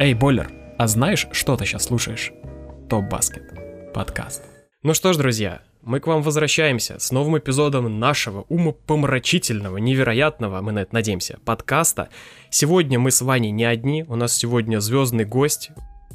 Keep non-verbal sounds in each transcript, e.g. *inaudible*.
Эй, Бойлер, а знаешь, что ты сейчас слушаешь? Топ Баскет. Подкаст. Ну что ж, друзья, мы к вам возвращаемся с новым эпизодом нашего умопомрачительного, невероятного, мы на это надеемся, подкаста. Сегодня мы с Ваней не одни, у нас сегодня звездный гость,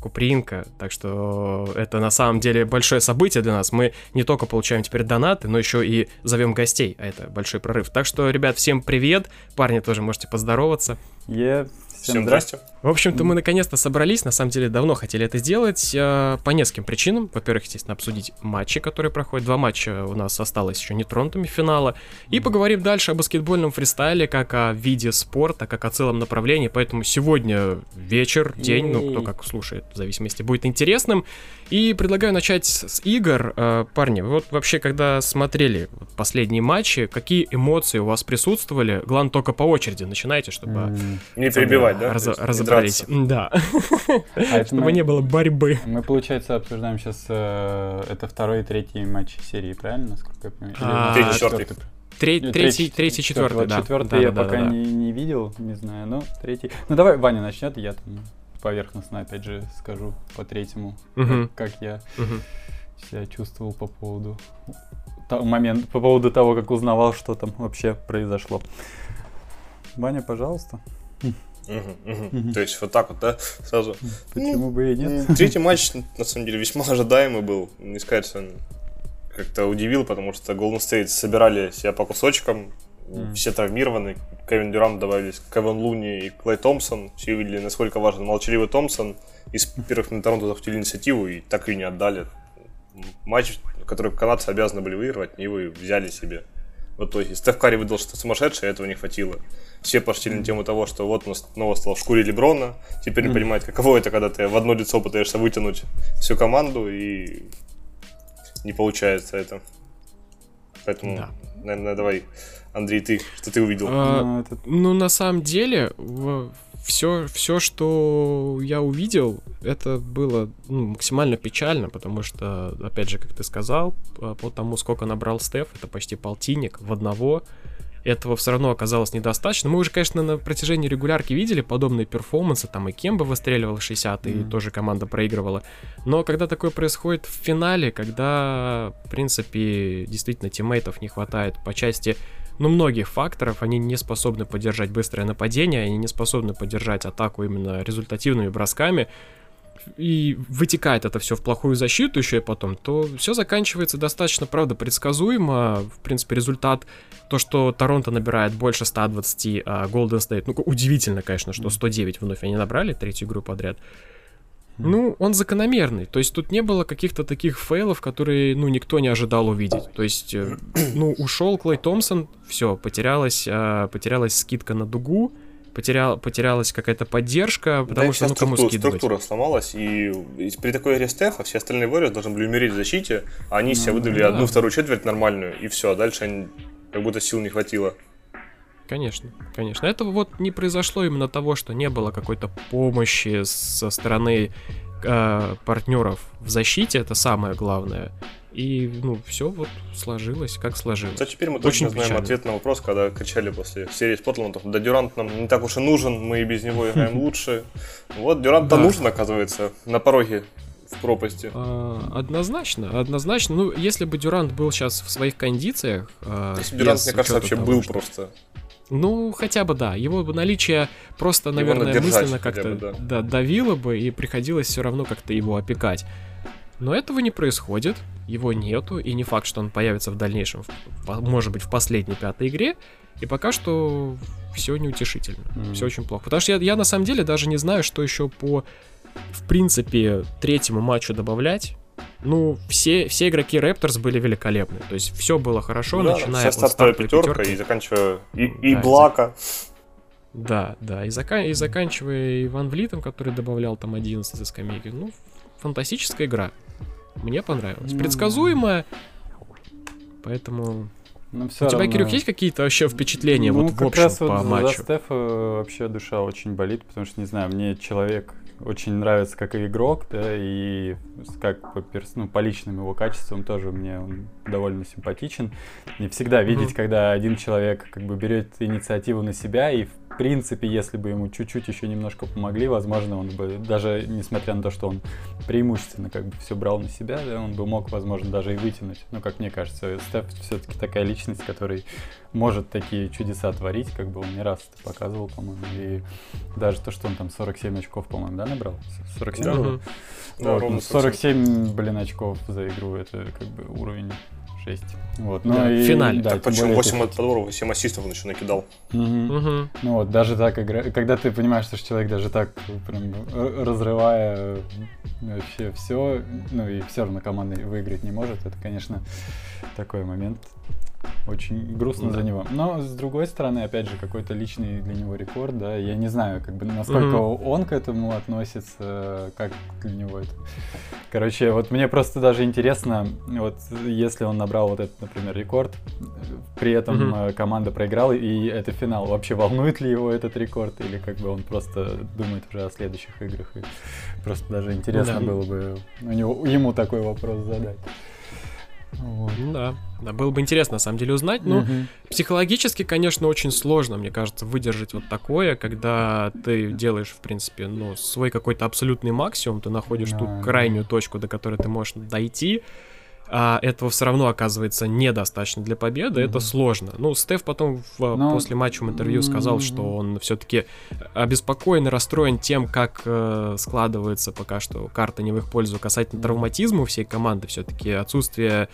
Купринка, так что это на самом деле большое событие для нас. Мы не только получаем теперь донаты, но еще и зовем гостей, а это большой прорыв. Так что, ребят, всем привет, парни тоже можете поздороваться. Yeah. Всем, Всем здрасте. В общем-то, мы наконец-то собрались. На самом деле, давно хотели это сделать э, по нескольким причинам. Во-первых, естественно, обсудить матчи, которые проходят. Два матча у нас осталось еще не тронутыми финала. И поговорим дальше о баскетбольном фристайле, как о виде спорта, как о целом направлении. Поэтому сегодня вечер, день, ну, кто как слушает, в зависимости, будет интересным. И предлагаю начать с игр. Э, парни, вот вообще, когда смотрели последние матчи, какие эмоции у вас присутствовали? Главное, только по очереди начинайте, чтобы... Не перебивать да? Раз, разобрались. Да. А *laughs* Чтобы мы, не было борьбы. Мы, получается, обсуждаем сейчас э, это второй и третий матч серии, правильно, насколько я понимаю? А, третий, четвертый. Третий, третий, третий, четвертый, да. Четвертый да, я да, пока да, Не, не видел, не знаю, но третий. Ну давай Ваня начнет, я там поверхностно опять же скажу по третьему, угу. как, как я угу. себя чувствовал по поводу момент, по поводу того, как узнавал, что там вообще произошло. Ваня, пожалуйста. Угу, угу. То есть вот так вот, да, сразу. Почему ну, бы и нет? Третий матч, на самом деле, весьма ожидаемый был. Не сказать, что он как-то удивил, потому что Golden State собирали себя по кусочкам, mm. все травмированы. Кевин Дюрант добавились, Кевин Луни и Клей Томпсон. Все увидели, насколько важен молчаливый Томпсон. Из первых на Торонто захватили инициативу и так и не отдали. Матч, который канадцы обязаны были выигрывать, его и взяли себе в итоге. Стеф Карри выдал что-то сумасшедшее, этого не хватило. Все пошли на тему того, что вот он снова стал в шкуре Леброна, теперь не понимает, каково это, когда ты в одно лицо пытаешься вытянуть всю команду, и не получается это. Поэтому, да. Наверное, давай, Андрей, ты, что ты увидел? А, ну, ну, на самом деле, все, все, что я увидел, это было ну, максимально печально, потому что, опять же, как ты сказал, по тому, сколько набрал Стеф, это почти полтинник в одного, этого все равно оказалось недостаточно. Мы уже, конечно, на протяжении регулярки видели подобные перформансы, там и Кемба выстреливал 60, mm-hmm. и тоже команда проигрывала. Но когда такое происходит в финале, когда, в принципе, действительно тиммейтов не хватает по части ну, многих факторов, они не способны поддержать быстрое нападение, они не способны поддержать атаку именно результативными бросками, и вытекает это все в плохую защиту еще и потом, то все заканчивается достаточно, правда, предсказуемо. В принципе, результат, то, что Торонто набирает больше 120, а Golden State, ну, удивительно, конечно, что 109 вновь они набрали, третью игру подряд. Ну, он закономерный. То есть тут не было каких-то таких фейлов, которые, ну, никто не ожидал увидеть. То есть, э, ну, ушел Клей Томпсон, все, потерялась, э, потерялась скидка на дугу, потерял, потерялась какая-то поддержка, потому да, что, ну, кому скидывать? структура сломалась, и, и при такой игре Стефа все остальные Warriors должны были умереть в защите, а они ну, себе выдали да. одну-вторую четверть нормальную, и все, а дальше они, как будто сил не хватило. Конечно, конечно. Это вот не произошло именно того, что не было какой-то помощи со стороны э, партнеров в защите, это самое главное. И, ну, все вот сложилось, как сложилось. Да, теперь мы точно Очень знаем печально. ответ на вопрос, когда кричали после серии с Портландом, да Дюрант нам не так уж и нужен, мы и без него *laughs* играем лучше. Вот Дюрант-то нужен, оказывается, на пороге в пропасти. А, однозначно, однозначно. Ну, если бы Дюрант был сейчас в своих кондициях... А, если Дюрант, мне кажется, вообще того, был что... просто ну, хотя бы да. Его наличие просто, его наверное, мысленно как-то бы, да. Да, давило бы, и приходилось все равно как-то его опекать. Но этого не происходит, его нету, и не факт, что он появится в дальнейшем, может быть, в последней пятой игре. И пока что все неутешительно, mm. все очень плохо. Потому что я, я на самом деле даже не знаю, что еще по, в принципе, третьему матчу добавлять ну, все, все игроки Raptors были великолепны. То есть все было хорошо, да, начиная от стартовой пятерка и заканчивая и, и да, Блака. Да, да, и, зака... и заканчивая Иван Влитом, который добавлял там 11 из скамейки. Ну, фантастическая игра. Мне понравилось. Ну... Предсказуемая, поэтому... Но все У тебя, равно... Кирюх, есть какие-то вообще впечатления ну, вот в общем раз по вот матчу? За Стефа вообще душа очень болит, потому что, не знаю, мне человек очень нравится как игрок, да, и как по, перс... ну, по личным его качествам тоже мне он довольно симпатичен. Не всегда видеть, mm-hmm. когда один человек как бы берет инициативу на себя и в принципе, если бы ему чуть-чуть еще немножко помогли, возможно, он бы, даже несмотря на то, что он преимущественно как бы все брал на себя, да, он бы мог, возможно, даже и вытянуть. Ну, как мне кажется, Стеф все-таки такая личность, который может такие чудеса творить, как бы он не раз это показывал, по-моему, и даже то, что он там 47 очков, по-моему, да, набрал? 47 да, было? Да, вот, ровно 47, блин, очков за игру, это как бы уровень 6. Вот. Ну, да, и, финале. Да, так почему 8 от подборов, 7 ассистов он еще накидал. Угу. Угу. Ну вот, даже так, игра... когда ты понимаешь, что человек даже так, прям, разрывая вообще все, ну и все равно команда выиграть не может, это, конечно, такой момент очень грустно да. за него. Но с другой стороны, опять же, какой-то личный для него рекорд, да. Я не знаю, как бы насколько mm-hmm. он к этому относится, как для него это. Короче, вот мне просто даже интересно, вот если он набрал вот этот, например, рекорд, при этом mm-hmm. команда проиграла, и это финал, вообще волнует ли его этот рекорд, или как бы он просто думает уже о следующих играх. И просто даже интересно mm-hmm. было бы у него, ему такой вопрос задать. Вот. Да. да, было бы интересно на самом деле узнать. Ну, угу. психологически, конечно, очень сложно, мне кажется, выдержать вот такое, когда ты делаешь, в принципе, ну, свой какой-то абсолютный максимум, ты находишь да, ту крайнюю точку, до которой ты можешь дойти а этого все равно оказывается недостаточно для победы, mm-hmm. это сложно. Ну, Стеф потом в, Но... Ну, после матча в интервью сказал, mm-hmm. что он все-таки обеспокоен и расстроен тем, как э, складывается пока что карта не в их пользу касательно травматизма всей команды, все-таки отсутствие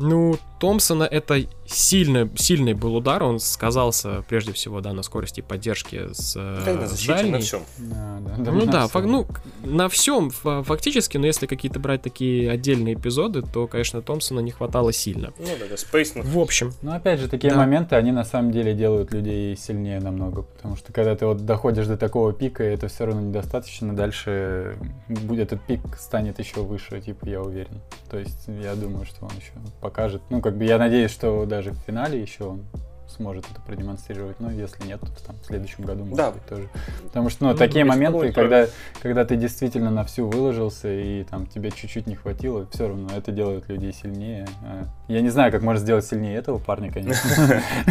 ну, Томпсона это сильный, сильный был удар, он сказался прежде всего, да, на скорости поддержки с как на защите, дальней. на всем. Да, да, да, ну да, фак, ну, на всем фактически, но если какие-то брать такие отдельные эпизоды, то, конечно, Томпсона не хватало сильно. Ну да, да, Спейс. В общем. Ну, опять же, такие да. моменты, они на самом деле делают людей сильнее намного, потому что когда ты вот доходишь до такого пика, это все равно недостаточно, дальше будет этот пик станет еще выше, типа, я уверен. То есть, я думаю, что он еще покажет. Ну, как бы я надеюсь, что даже в финале еще он сможет это продемонстрировать. Но если нет, то там в следующем году может да. быть тоже. Потому что, ну, ну такие моменты, когда, когда ты действительно на всю выложился и там тебе чуть-чуть не хватило, все равно это делает людей сильнее. А, я не знаю, как можно сделать сильнее этого парня, конечно.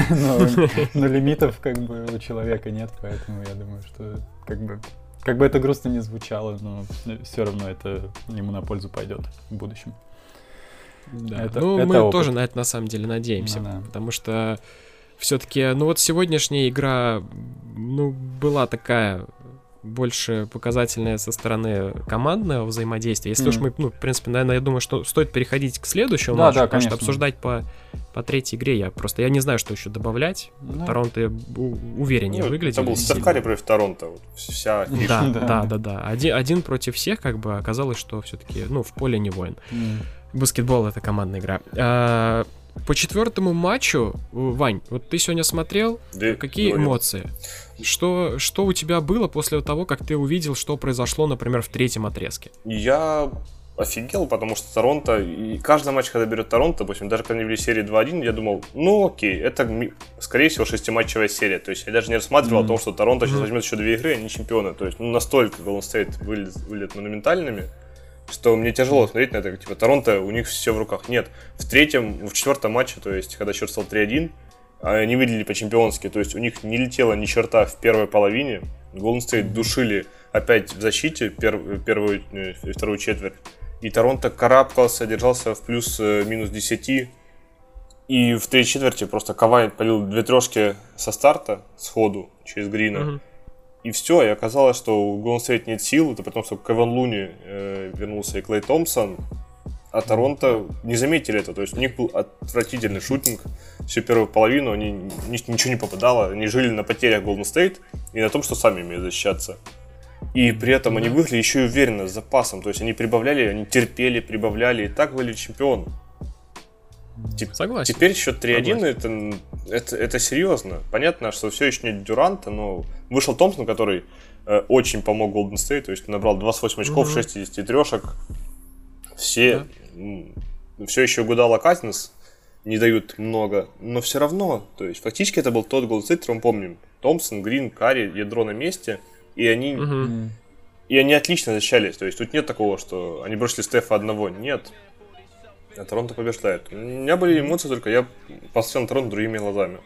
*laughs* Но лимитов как бы у человека нет, поэтому я думаю, что как бы как бы это грустно не звучало, но все равно это ему на пользу пойдет в будущем. Да. Это, ну, это мы опыт. тоже на это на самом деле надеемся, ну, да. потому что все-таки, ну вот сегодняшняя игра, ну, была такая больше показательная со стороны командного взаимодействия. Если mm. уж мы, ну, в принципе, наверное, я думаю, что стоит переходить к следующему да, матчу, да, потому конечно. что обсуждать по, по третьей игре я просто, я не знаю, что еще добавлять. Да. Торонто увереннее ну, выглядел. Это был Стеф против Торонто. Вот, вся да, *laughs* да, да, да, да. Один, один против всех, как бы, оказалось, что все-таки, ну, в поле не воин. Mm. Баскетбол это командная игра. А, по четвертому матчу, Вань, вот ты сегодня смотрел, да, какие говорю. эмоции? Что, что у тебя было после того, как ты увидел, что произошло, например, в третьем отрезке? Я офигел, потому что Торонто, и каждый матч, когда берет Торонто, допустим, даже когда они вели серии 2-1, я думал, ну окей, это, скорее всего, шестиматчевая серия. То есть я даже не рассматривал mm-hmm. о том, что Торонто сейчас возьмет еще две игры, они чемпионы. То есть ну, настолько Golden State выглядят, выглядят монументальными, что мне тяжело смотреть на это. Типа, Торонто, у них все в руках. Нет, в третьем, в четвертом матче, то есть, когда счет стал 3-1, они выглядели по-чемпионски. То есть, у них не летело ни черта в первой половине. Golden State душили опять в защите пер, первую и э, вторую четверть. И Торонто карабкался, держался в плюс-минус э, 10. И в третьей четверти просто Кавай полил две трешки со старта, сходу, через Грина. Uh-huh. И все, и оказалось, что у Golden State нет сил, это потом, что Кевин Луни э, вернулся и Клей Томпсон, а Торонто не заметили это, то есть у них был отвратительный шутинг. Всю первую половину, они ничего не попадало, они жили на потерях Golden State и на том, что сами умеют защищаться. И при этом они выглядели еще и уверенно, с запасом, то есть они прибавляли, они терпели, прибавляли, и так были чемпион. Теп- Согласен. Теперь счет 3-1, это, это, это серьезно. Понятно, что все еще нет Дюранта, но вышел Томпсон, который э, очень помог Golden State, то есть набрал 28 очков, угу. 60 трешек. Все, да. все еще Гудала Казинс не дают много, но все равно, то есть фактически это был тот Golden State, который мы помним. Томпсон, Грин, Карри, ядро на месте, и они... Угу. И они отлично защищались. То есть тут нет такого, что они бросили Стефа одного. Нет а Торонто побеждает. У меня были эмоции только, я посмотрел на Торонто другими глазами.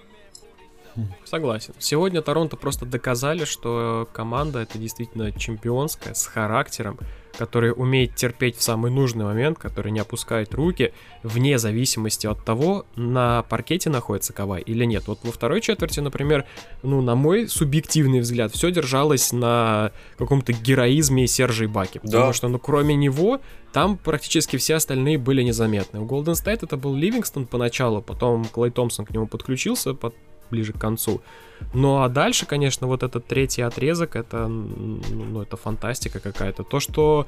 *laughs* Согласен. Сегодня Торонто просто доказали, что команда это действительно чемпионская, с характером, который умеет терпеть в самый нужный момент, который не опускает руки, вне зависимости от того, на паркете находится Кавай или нет. Вот во второй четверти, например, ну, на мой субъективный взгляд, все держалось на каком-то героизме Сержа Баки. Потому да. что, ну, кроме него, там практически все остальные были незаметны. У Golden State это был Ливингстон поначалу, потом Клей Томпсон к нему подключился, под ближе к концу. Ну а дальше, конечно, вот этот третий отрезок, это, ну, это фантастика какая-то. То, что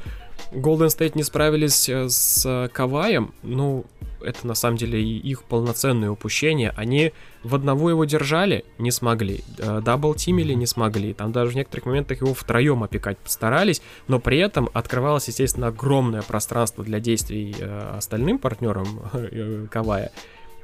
Golden State не справились э, с Каваем, ну, это на самом деле их полноценное упущение. Они в одного его держали, не смогли. Э, double team или, не смогли. Там даже в некоторых моментах его втроем опекать постарались, но при этом открывалось, естественно, огромное пространство для действий э, остальным партнерам *laughs* Кавая.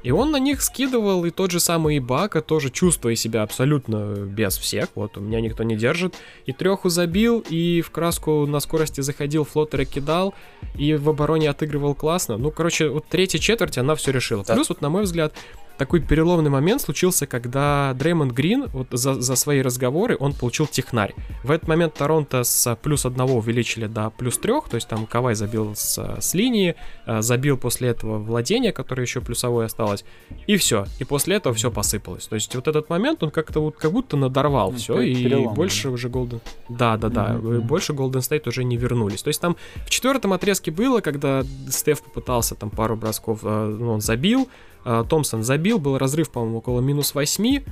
И он на них скидывал, и тот же самый Ибака, тоже чувствуя себя абсолютно без всех, вот, у меня никто не держит, и треху забил, и в краску на скорости заходил, флоттеры кидал, и в обороне отыгрывал классно. Ну, короче, вот третья четверть, она все решила. Да. Плюс, вот, на мой взгляд, такой переломный момент случился, когда Дреймонд Грин вот за, за свои разговоры он получил технарь. В этот момент Торонто с плюс одного увеличили до плюс трех, то есть там Кавай забил с, с линии, э, забил после этого владение, которое еще плюсовое осталось, и все. И после этого все посыпалось. То есть вот этот момент он как-то вот как будто надорвал ну, все, и перелом, больше да. уже Golden... Да, да, да, mm-hmm. больше Golden State уже не вернулись. То есть там в четвертом отрезке было, когда Стеф попытался там пару бросков, э, ну, он забил, Томпсон забил, был разрыв, по-моему, около минус 8,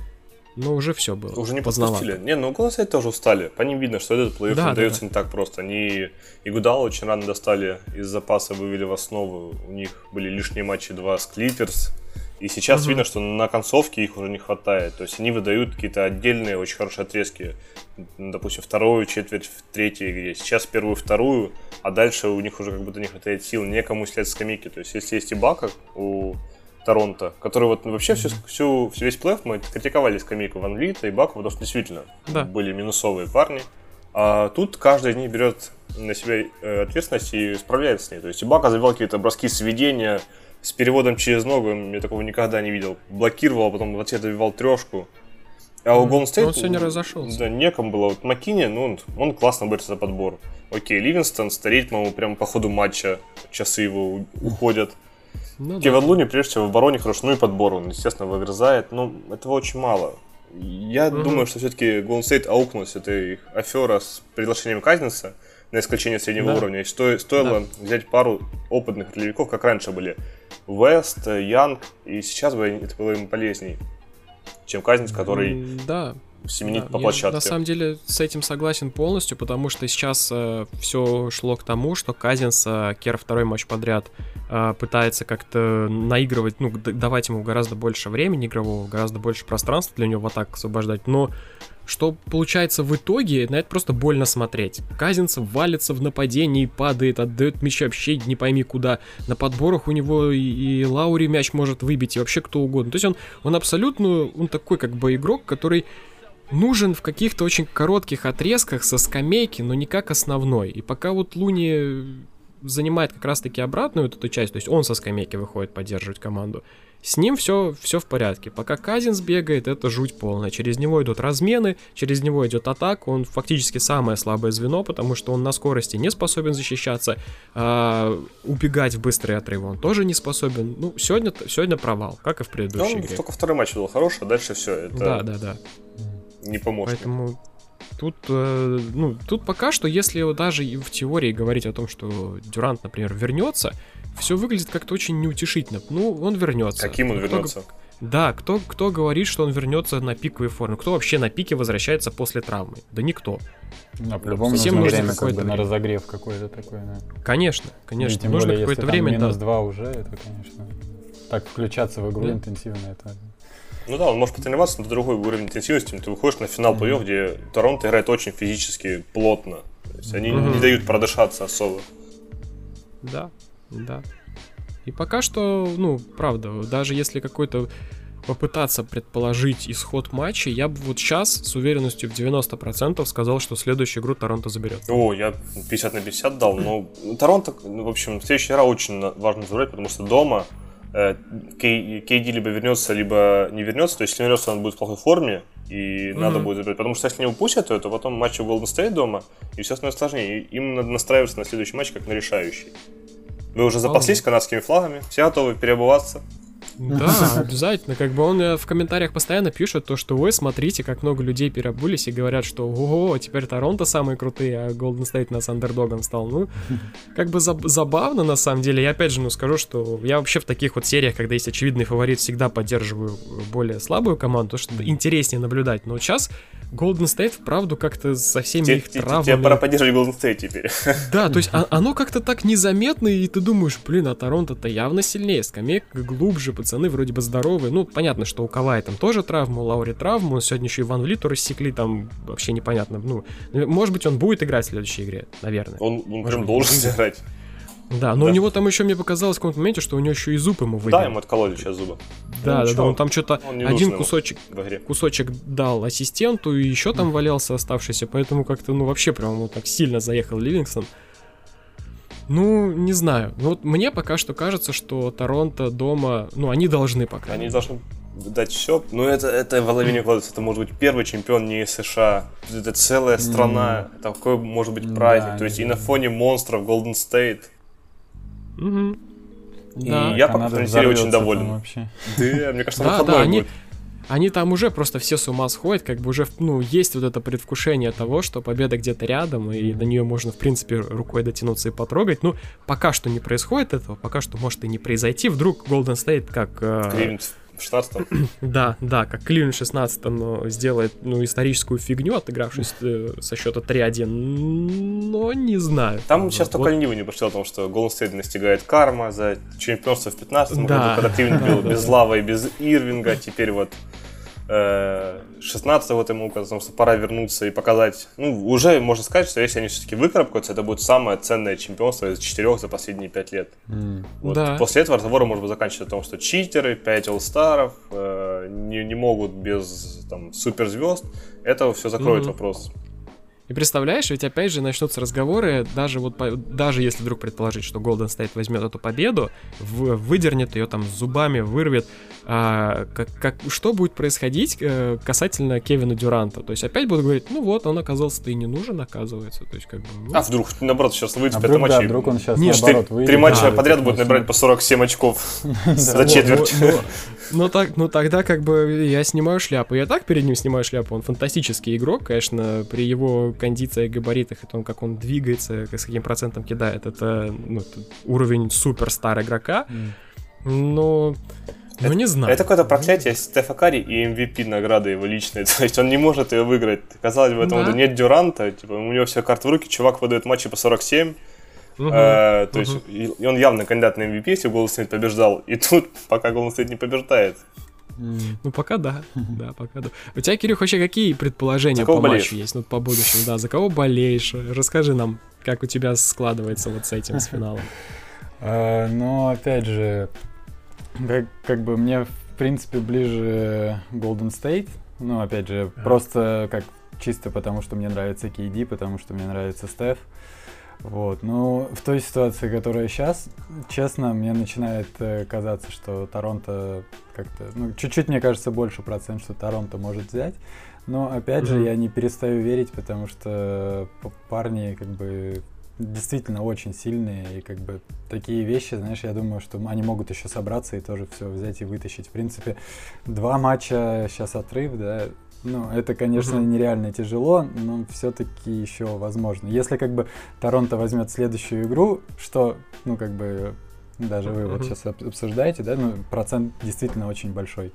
но уже все было. Уже не подпустили. Не, ну Golden State тоже устали. По ним видно, что этот плей-офф да, дается да, не так просто. Они и Гудала очень рано достали, из запаса вывели в основу. У них были лишние матчи два с Клиперс. И сейчас угу. видно, что на концовке их уже не хватает. То есть они выдают какие-то отдельные, очень хорошие отрезки. Допустим, вторую четверть в третьей игре. Сейчас первую, вторую, а дальше у них уже как будто не хватает сил некому снять скамейки. То есть если есть и Бака у Торонто, который вот вообще всю, всю, весь плей мы критиковали скамейку Ван Влита и Баку, потому что действительно да. были минусовые парни. А тут каждый из них берет на себя э, ответственность и справляется с ней. То есть Ибака забивал какие-то броски сведения с переводом через ногу, я такого никогда не видел. Блокировал, а потом в ответ добивал трешку. А у Golden State... Он сегодня разошелся. Да, некому было. Вот Маккини, ну, он, он классно борется за подбор. Окей, Ливинстон стареет, по-моему, прямо по ходу матча. Часы его уходят. Ну, Кевин да. Луни, прежде всего, в обороне хорош, ну и подбор он, естественно, выгрызает, но этого очень мало. Я угу. думаю, что все-таки Golden State аукнулась этой афера с приглашением Казинса на исключение среднего да. уровня. И сто, стоило да. взять пару опытных ролевиков, как раньше были. Вест, Янг, и сейчас бы это было им полезней, чем Казинс, который да семенить да, по площадке. Я, на самом деле с этим согласен полностью, потому что сейчас э, все шло к тому, что Казинс э, Кер второй матч подряд э, пытается как-то наигрывать, ну, давать ему гораздо больше времени игрового, гораздо больше пространства для него в атак освобождать, но что получается в итоге, на это просто больно смотреть. Казинцев валится в нападении, падает, отдает мяч вообще не пойми куда. На подборах у него и, и Лаури мяч может выбить, и вообще кто угодно. То есть он, он абсолютно, он такой как бы игрок, который нужен в каких-то очень коротких отрезках со скамейки, но не как основной. И пока вот Луни занимает как раз-таки обратную вот эту часть, то есть он со скамейки выходит поддерживать команду, с ним все, все в порядке. Пока Казинс бегает, это жуть полная. Через него идут размены, через него идет атака. Он фактически самое слабое звено, потому что он на скорости не способен защищаться. А, убегать в быстрые отрывы он тоже не способен. Ну, сегодня, сегодня провал, как и в предыдущей он игре. Только второй матч был хороший, а дальше все. Это... Да, да, да не поможет. Поэтому тут, э, ну, тут пока что, если даже в теории говорить о том, что Дюрант, например, вернется, все выглядит как-то очень неутешительно. Ну, он вернется. Каким он кто, вернется? Да, кто, кто говорит, что он вернется на пиковой форме? Кто вообще на пике возвращается после травмы? Да никто. Да, по-любому Всем нужно время как бы на разогрев какой-то такой, да. Конечно, конечно. Ну, тем нужно какое-то время. Минус да. 2 уже, это, конечно. Так включаться в игру да. интенсивно, это ну да, он может потренироваться, но это другой уровень интенсивности. Ты выходишь на финал плей-офф, где Торонто играет очень физически плотно. То есть они mm-hmm. не дают продышаться особо. Да, да. И пока что, ну, правда, даже если какой-то попытаться предположить исход матча, я бы вот сейчас с уверенностью в 90% сказал, что следующую игру Торонто заберет. О, я 50 на 50 дал, но Торонто, в общем, следующая игра очень важно забрать, потому что дома Кейди либо вернется, либо не вернется. То есть, если вернется, он будет в плохой форме, и mm-hmm. надо будет забирать. Потому что если не упустят, то, то потом матч у Golden State дома, и все становится сложнее. И им надо настраиваться на следующий матч как на решающий. Вы уже запаслись канадскими флагами, все готовы переобуваться. *laughs* Да, обязательно. Как бы он э, в комментариях постоянно пишет то, что вы смотрите, как много людей переобулись и говорят, что ого, теперь Торонто самые крутые, а Golden State нас андердогом стал. Ну, *laughs* как бы заб- забавно на самом деле. Я опять же, ну, скажу, что я вообще в таких вот сериях, когда есть очевидный фаворит, всегда поддерживаю более слабую команду, что интереснее наблюдать. Но сейчас Golden State, вправду, как-то со всеми те, их травмами... Тебе пора поддерживать Golden State теперь. *laughs* Да, то есть а, оно как-то так незаметно, и ты думаешь, блин, а Торонто-то явно сильнее, скамейка глубже, пацаны вроде бы здоровые. Ну, понятно, что у Кавая там тоже травма, у Лаури травма, сегодня еще и Ван Влиту рассекли, там вообще непонятно. Ну, может быть, он будет играть в следующей игре, наверное. Он, он прям должен играть. Да, но да. у него там еще мне показалось в каком-то моменте, что у него еще и зуб ему выдал. Да, ему откололи сейчас зубы. Да, ну, да, да, он там что-то один кусочек, кусочек дал ассистенту, и еще там валялся оставшийся, поэтому как-то, ну, вообще прям вот так сильно заехал Ливингстон. Ну, не знаю. Ну, вот мне пока что кажется, что Торонто дома, ну, они должны пока. Они должны дать все. Ну, это, это в голове не кладется. Это может быть первый чемпион не США. Это целая страна. Mm. Такой может быть праздник. Да, То есть да. и на фоне монстров Golden State. Угу. И да. я пока по очень доволен. Вообще. Да, мне кажется, да, да, они, они там уже просто все с ума сходят, как бы уже, ну, есть вот это предвкушение того, что победа где-то рядом, и до нее можно, в принципе, рукой дотянуться и потрогать. Ну, пока что не происходит этого, пока что может и не произойти. Вдруг Golden State как... Э, 16 *coughs* Да, да, как Кливленд 16 но сделает ну, историческую фигню, отыгравшись э, со счета 3-1, но не знаю. Там сейчас только ленивый не пошел о том, что Golden State настигает карма за чемпионство в 15 да. году, когда Кливленд бил без Лава и без Ирвинга, теперь вот 16 вот ему потому что пора вернуться и показать. Ну, уже можно сказать, что если они все-таки выкарабкаются, это будет самое ценное чемпионство из четырех за последние пять лет. Mm. Вот. Да. После этого разговора может быть заканчиваться о том, что читеры, 5 олл-старов э, не, не могут без там, суперзвезд. Это все закроет mm-hmm. вопрос. И представляешь, ведь опять же начнутся разговоры, даже вот даже если вдруг предположить, что Golden State возьмет эту победу, в, выдернет ее там зубами, вырвет, а, как, как, что будет происходить э, касательно Кевина Дюранта? То есть опять будут говорить, ну вот, он оказался-то и не нужен, оказывается. То есть как бы, ну... А вдруг, наоборот, сейчас выйдет а вдруг, матчей. Да, вдруг он сейчас Нет, наоборот выйдет. Три матча да, подряд будет набирать по 47 очков *laughs* за четверть. Ну, так, ну тогда как бы я снимаю шляпу. Я так перед ним снимаю шляпу. Он фантастический игрок, конечно, при его кондициях, габаритах и том, как он двигается, с каким процентом кидает. Это, ну, это уровень суперстар игрока. Но... Ну, это, не знаю. Это какое-то проклятие Стефа Карри и MVP награды его личной. *laughs* То есть он не может ее выиграть. Казалось бы, этому да. нет Дюранта. Типа, у него все карты в руки, чувак выдает матчи по 47. Uh-huh, э, то uh-huh. есть и он явно кандидат на MVP, если Golden State побеждал. И тут пока Golden State не побеждает. Ну, пока да. *laughs* Да, пока да. У тебя, Кирюх, вообще какие предположения по болеешь? матчу есть? Ну, по будущему, да. За кого болеешь? Расскажи нам, как у тебя складывается вот с этим, с *laughs* финалом. Uh, ну, опять же, как, как бы мне, в принципе, ближе Golden State. Ну, опять же, просто как чисто потому, что мне нравится KD, потому что мне нравится Стеф. Вот, ну, в той ситуации, которая сейчас, честно, мне начинает э, казаться, что Торонто как-то, ну, чуть-чуть, мне кажется, больше процент, что Торонто может взять. Но, опять mm-hmm. же, я не перестаю верить, потому что парни, как бы, действительно очень сильные, и, как бы, такие вещи, знаешь, я думаю, что они могут еще собраться и тоже все взять и вытащить. В принципе, два матча сейчас отрыв, да, ну, это, конечно, mm-hmm. нереально тяжело, но все-таки еще возможно. Если как бы Торонто возьмет следующую игру, что, ну, как бы даже вы mm-hmm. вот сейчас обсуждаете, да, ну, процент действительно очень большой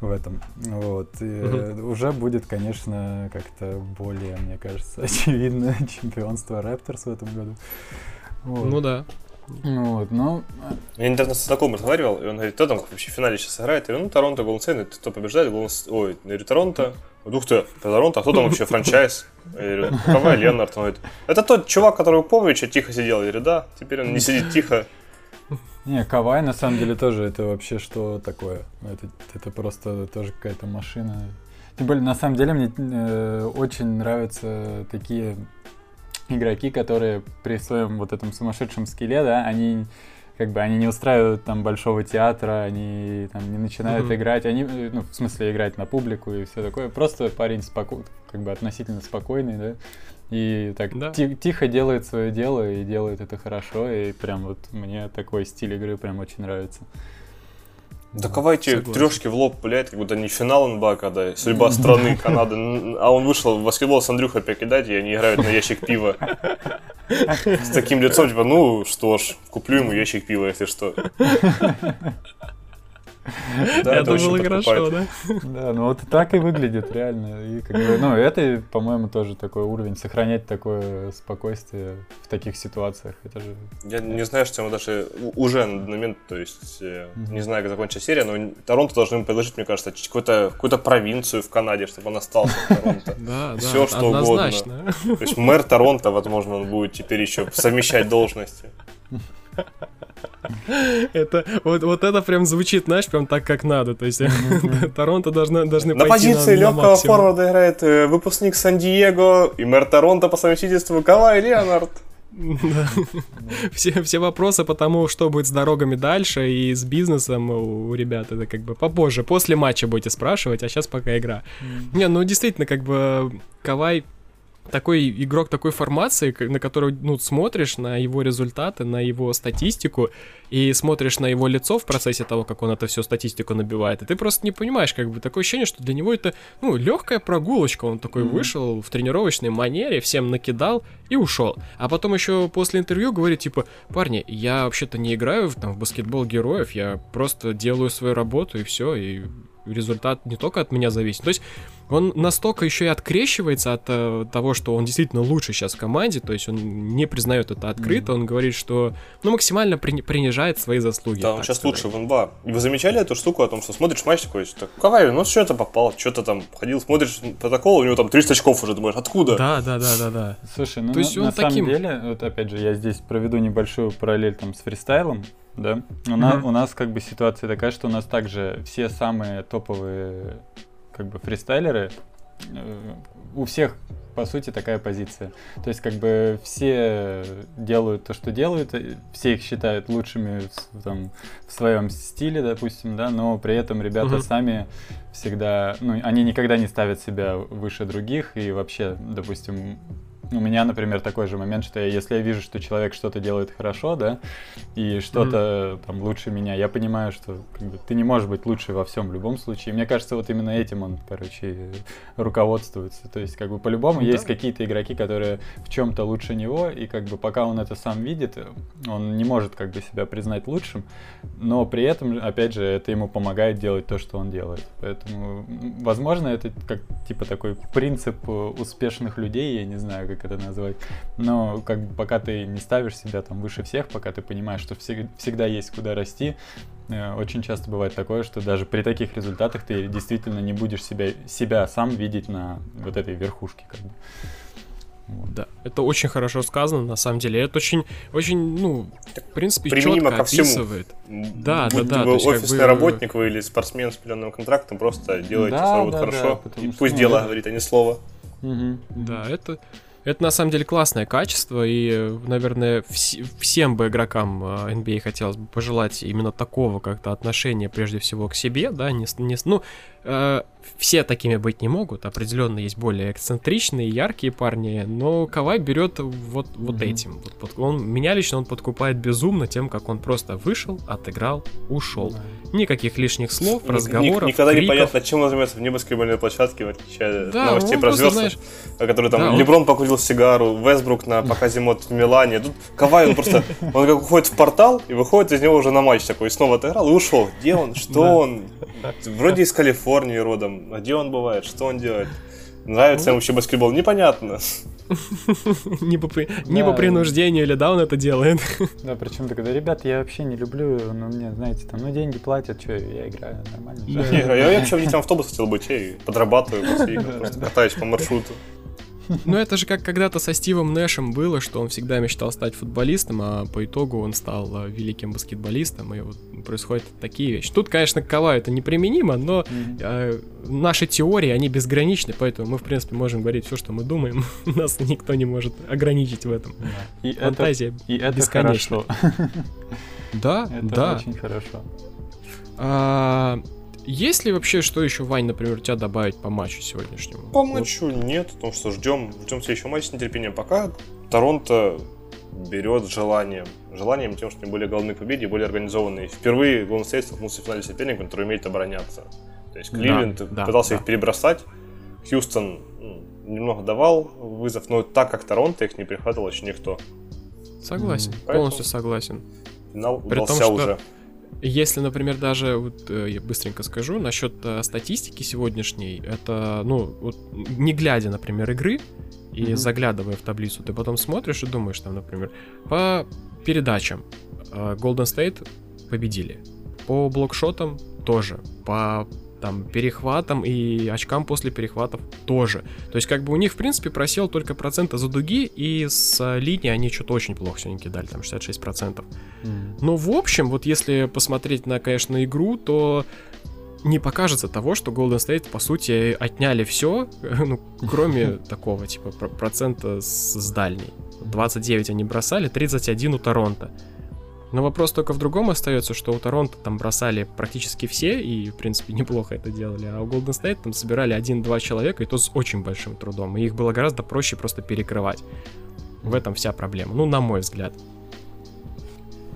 в этом. Вот. И mm-hmm. уже будет, конечно, как-то более, мне кажется, *laughs* очевидно чемпионство Raptors в этом году. Вот. Ну да. Вот, ну... Я недавно с знакомым разговаривал, и он говорит, кто там вообще в финале сейчас играет? Я говорю, ну, Торонто, Голден Стейт, кто побеждает? Голден... Ой, я говорю, Торонто. Ух ты, Торонто, а кто там вообще франчайз? Я говорю, Кавай Ленард. Он говорит, это тот чувак, который у Поповича тихо сидел. Я говорю, да, теперь он не сидит тихо. Не, Кавай на самом деле тоже это вообще что такое? Это, это просто тоже какая-то машина. Тем более, на самом деле, мне э, очень нравятся такие игроки, которые при своем вот этом сумасшедшем скилле, да, они как бы они не устраивают там большого театра, они там не начинают mm-hmm. играть, они, ну, в смысле, играть на публику и все такое. Просто парень споко... как бы относительно спокойный, да, и так да. ти- тихо делает свое дело и делает это хорошо, и прям вот мне такой стиль игры прям очень нравится. Да кого эти трешки в лоб пуляет, как будто не финал НБА, когда судьба страны *laughs* Канады, а он вышел в баскетбол с Андрюхой покидать, и они играют на ящик пива. С таким лицом, типа, ну что ж, куплю ему ящик пива, если что. Да, это было хорошо, да? Да, ну вот так и выглядит реально. И как бы, ну, это, по-моему, тоже такой уровень, сохранять такое спокойствие в таких ситуациях. Это же... Я не знаю, что ему даже уже на момент, то есть, mm-hmm. не знаю, как закончится серия, но Торонто должны предложить, мне кажется, какую-то какую провинцию в Канаде, чтобы он остался в Торонто. *laughs* Да, Все, что угодно. То есть мэр Торонто, возможно, он будет теперь еще совмещать должности. *laughs* Это, вот, вот это прям звучит, знаешь, прям так, как надо. То есть *laughs* Торонто должны, должны на пойти позиции на, легкого форварда играет э, выпускник Сан-Диего и мэр Торонто по совместительству Кавай Леонард. все, все вопросы по тому, что будет с дорогами дальше и с бизнесом у ребят, это как бы попозже, после матча будете спрашивать, а сейчас пока игра. Не, ну действительно, как бы Кавай такой игрок такой формации, на который, ну, смотришь на его результаты, на его статистику, и смотришь на его лицо в процессе того, как он это все статистику набивает, и ты просто не понимаешь, как бы, такое ощущение, что для него это, ну, легкая прогулочка, он такой mm-hmm. вышел в тренировочной манере, всем накидал и ушел. А потом еще после интервью говорит, типа, парни, я вообще-то не играю в, там, в баскетбол героев, я просто делаю свою работу, и все, и результат не только от меня зависит. То есть он настолько еще и открещивается от э, того, что он действительно лучше сейчас в команде, то есть он не признает это открыто, mm-hmm. он говорит, что ну максимально при, принижает свои заслуги. Да, он сейчас сказать. лучше в НБА. И вы замечали эту штуку о том, что смотришь матч такой, что Кавай, ну что это попал, что-то там ходил, смотришь протокол, у него там 300 очков уже, думаешь, откуда? Да, да, да, да, да. Слушай, ну то есть на, он на таким... самом деле, вот опять же, я здесь проведу небольшую параллель там с фристайлом, да. У, mm-hmm. нас, у нас как бы ситуация такая, что у нас также все самые топовые как бы фристайлеры, э, у всех по сути такая позиция. То есть как бы все делают то, что делают, все их считают лучшими в, там, в своем стиле, допустим, да, но при этом ребята mm-hmm. сами всегда, ну, они никогда не ставят себя выше других и вообще, допустим, у меня, например, такой же момент, что я, если я вижу, что человек что-то делает хорошо, да, и что-то mm-hmm. там лучше меня, я понимаю, что как бы, ты не можешь быть лучше во всем в любом случае. Мне кажется, вот именно этим он, короче, руководствуется. То есть, как бы по-любому mm-hmm. есть какие-то игроки, которые в чем-то лучше него, и как бы пока он это сам видит, он не может как бы себя признать лучшим, но при этом, опять же, это ему помогает делать то, что он делает. Поэтому, возможно, это как типа такой принцип э, успешных людей, я не знаю, как это назвать. Но как бы пока ты не ставишь себя там выше всех, пока ты понимаешь, что всег- всегда есть куда расти, э, очень часто бывает такое, что даже при таких результатах ты действительно не будешь себя, себя сам видеть на вот этой верхушке. Как бы. Вот. Да, это очень хорошо сказано, на самом деле. Это очень, очень, ну, в принципе, Применимо четко ко всему. описывает. Да, Будь да, да. Вы офисный вы... работник вы или спортсмен с определенным контрактом, просто делайте да, свою да, хорошо. Да, и пусть ну, дело да. говорит, а не слово. Угу. Да, это, это на самом деле классное качество, и, наверное, вс- всем бы игрокам NBA а, хотелось бы пожелать именно такого как-то отношения прежде всего к себе, да, не, не, ну, э, все такими быть не могут. Определенно есть более эксцентричные, яркие парни, но Кавай берет вот, вот mm-hmm. этим. Вот, под, он, меня лично он подкупает безумно тем, как он просто вышел, отыграл, ушел. Mm-hmm. Никаких лишних слов, Ник- разговоров. Никогда криков. не понятно, чем он занимается в небоскребальной площадке, в отличие от новостей про звезд, знаешь... которые там да, Леброн он... покурил сигару, Весбрук на показе мод в Милане. Тут Кавай, он просто, он как уходит в портал и выходит из него уже на матч такой, и снова отыграл и ушел. Где он? Что он? *laughs* Вроде из Калифорнии родом. А где он бывает? Что он делает? Нравится ему вообще баскетбол? Непонятно. *laughs* не, по, не да. по принуждению или да, он это делает. да, причем тогда, ребят, я вообще не люблю, ну, мне, знаете, там, ну, деньги платят, что, я играю нормально. Не, я вообще водителем автобуса хотел быть, я подрабатываю, *laughs* просто катаюсь по маршруту. *laughs* Ну, это же как когда-то со Стивом Нэшем было, что он всегда мечтал стать футболистом, а по итогу он стал а, великим баскетболистом, и вот происходят такие вещи. Тут, конечно, к Каваю это неприменимо, но mm-hmm. э, наши теории, они безграничны, поэтому мы, в принципе, можем говорить все, что мы думаем. *laughs* Нас никто не может ограничить в этом. И Фантазия это, и это бесконечна. *laughs* Да, Это да. очень хорошо. А, есть ли вообще что еще, Вань, например, у тебя добавить по матчу сегодняшнему? По матчу нет, потому что ждем, ждем следующего матча с нетерпением. Пока Торонто берет желанием. Желанием тем, что они более голодны к победе и более организованные. Впервые Golden State столкнулся в финале соперником, который умеет обороняться. То есть Кливленд Да, да, пытался да. их перебросать. Хьюстон ну, немного давал вызов, но так как Торонто их не прихватывал еще никто. Согласен, Мгм. полностью Поэтому- согласен. Финал При том, что уже. Если, например, даже, вот, э, я быстренько скажу, насчет э, статистики сегодняшней, это, ну, вот, не глядя, например, игры и Мгм. заглядывая в таблицу, ты потом смотришь и думаешь, там, например, по передачам э, Golden State победили, по блокшотам тоже, по там перехватам и очкам после перехватов тоже. То есть, как бы у них, в принципе, просел только процента за дуги, и с э, линии они что-то очень плохо сегодня кидали, там 66%. Но в общем, вот если посмотреть на, конечно, игру, то не покажется того, что Golden State, по сути, отняли все, *laughs* ну, кроме *laughs* такого, типа, про- процента с, с дальней. 29 они бросали, 31 у Торонто. Но вопрос только в другом остается, что у Торонто там бросали практически все, и, в принципе, *laughs* неплохо это делали, а у Golden State там собирали 1-2 человека, и то с очень большим трудом, и их было гораздо проще просто перекрывать. В этом вся проблема, ну, на мой взгляд.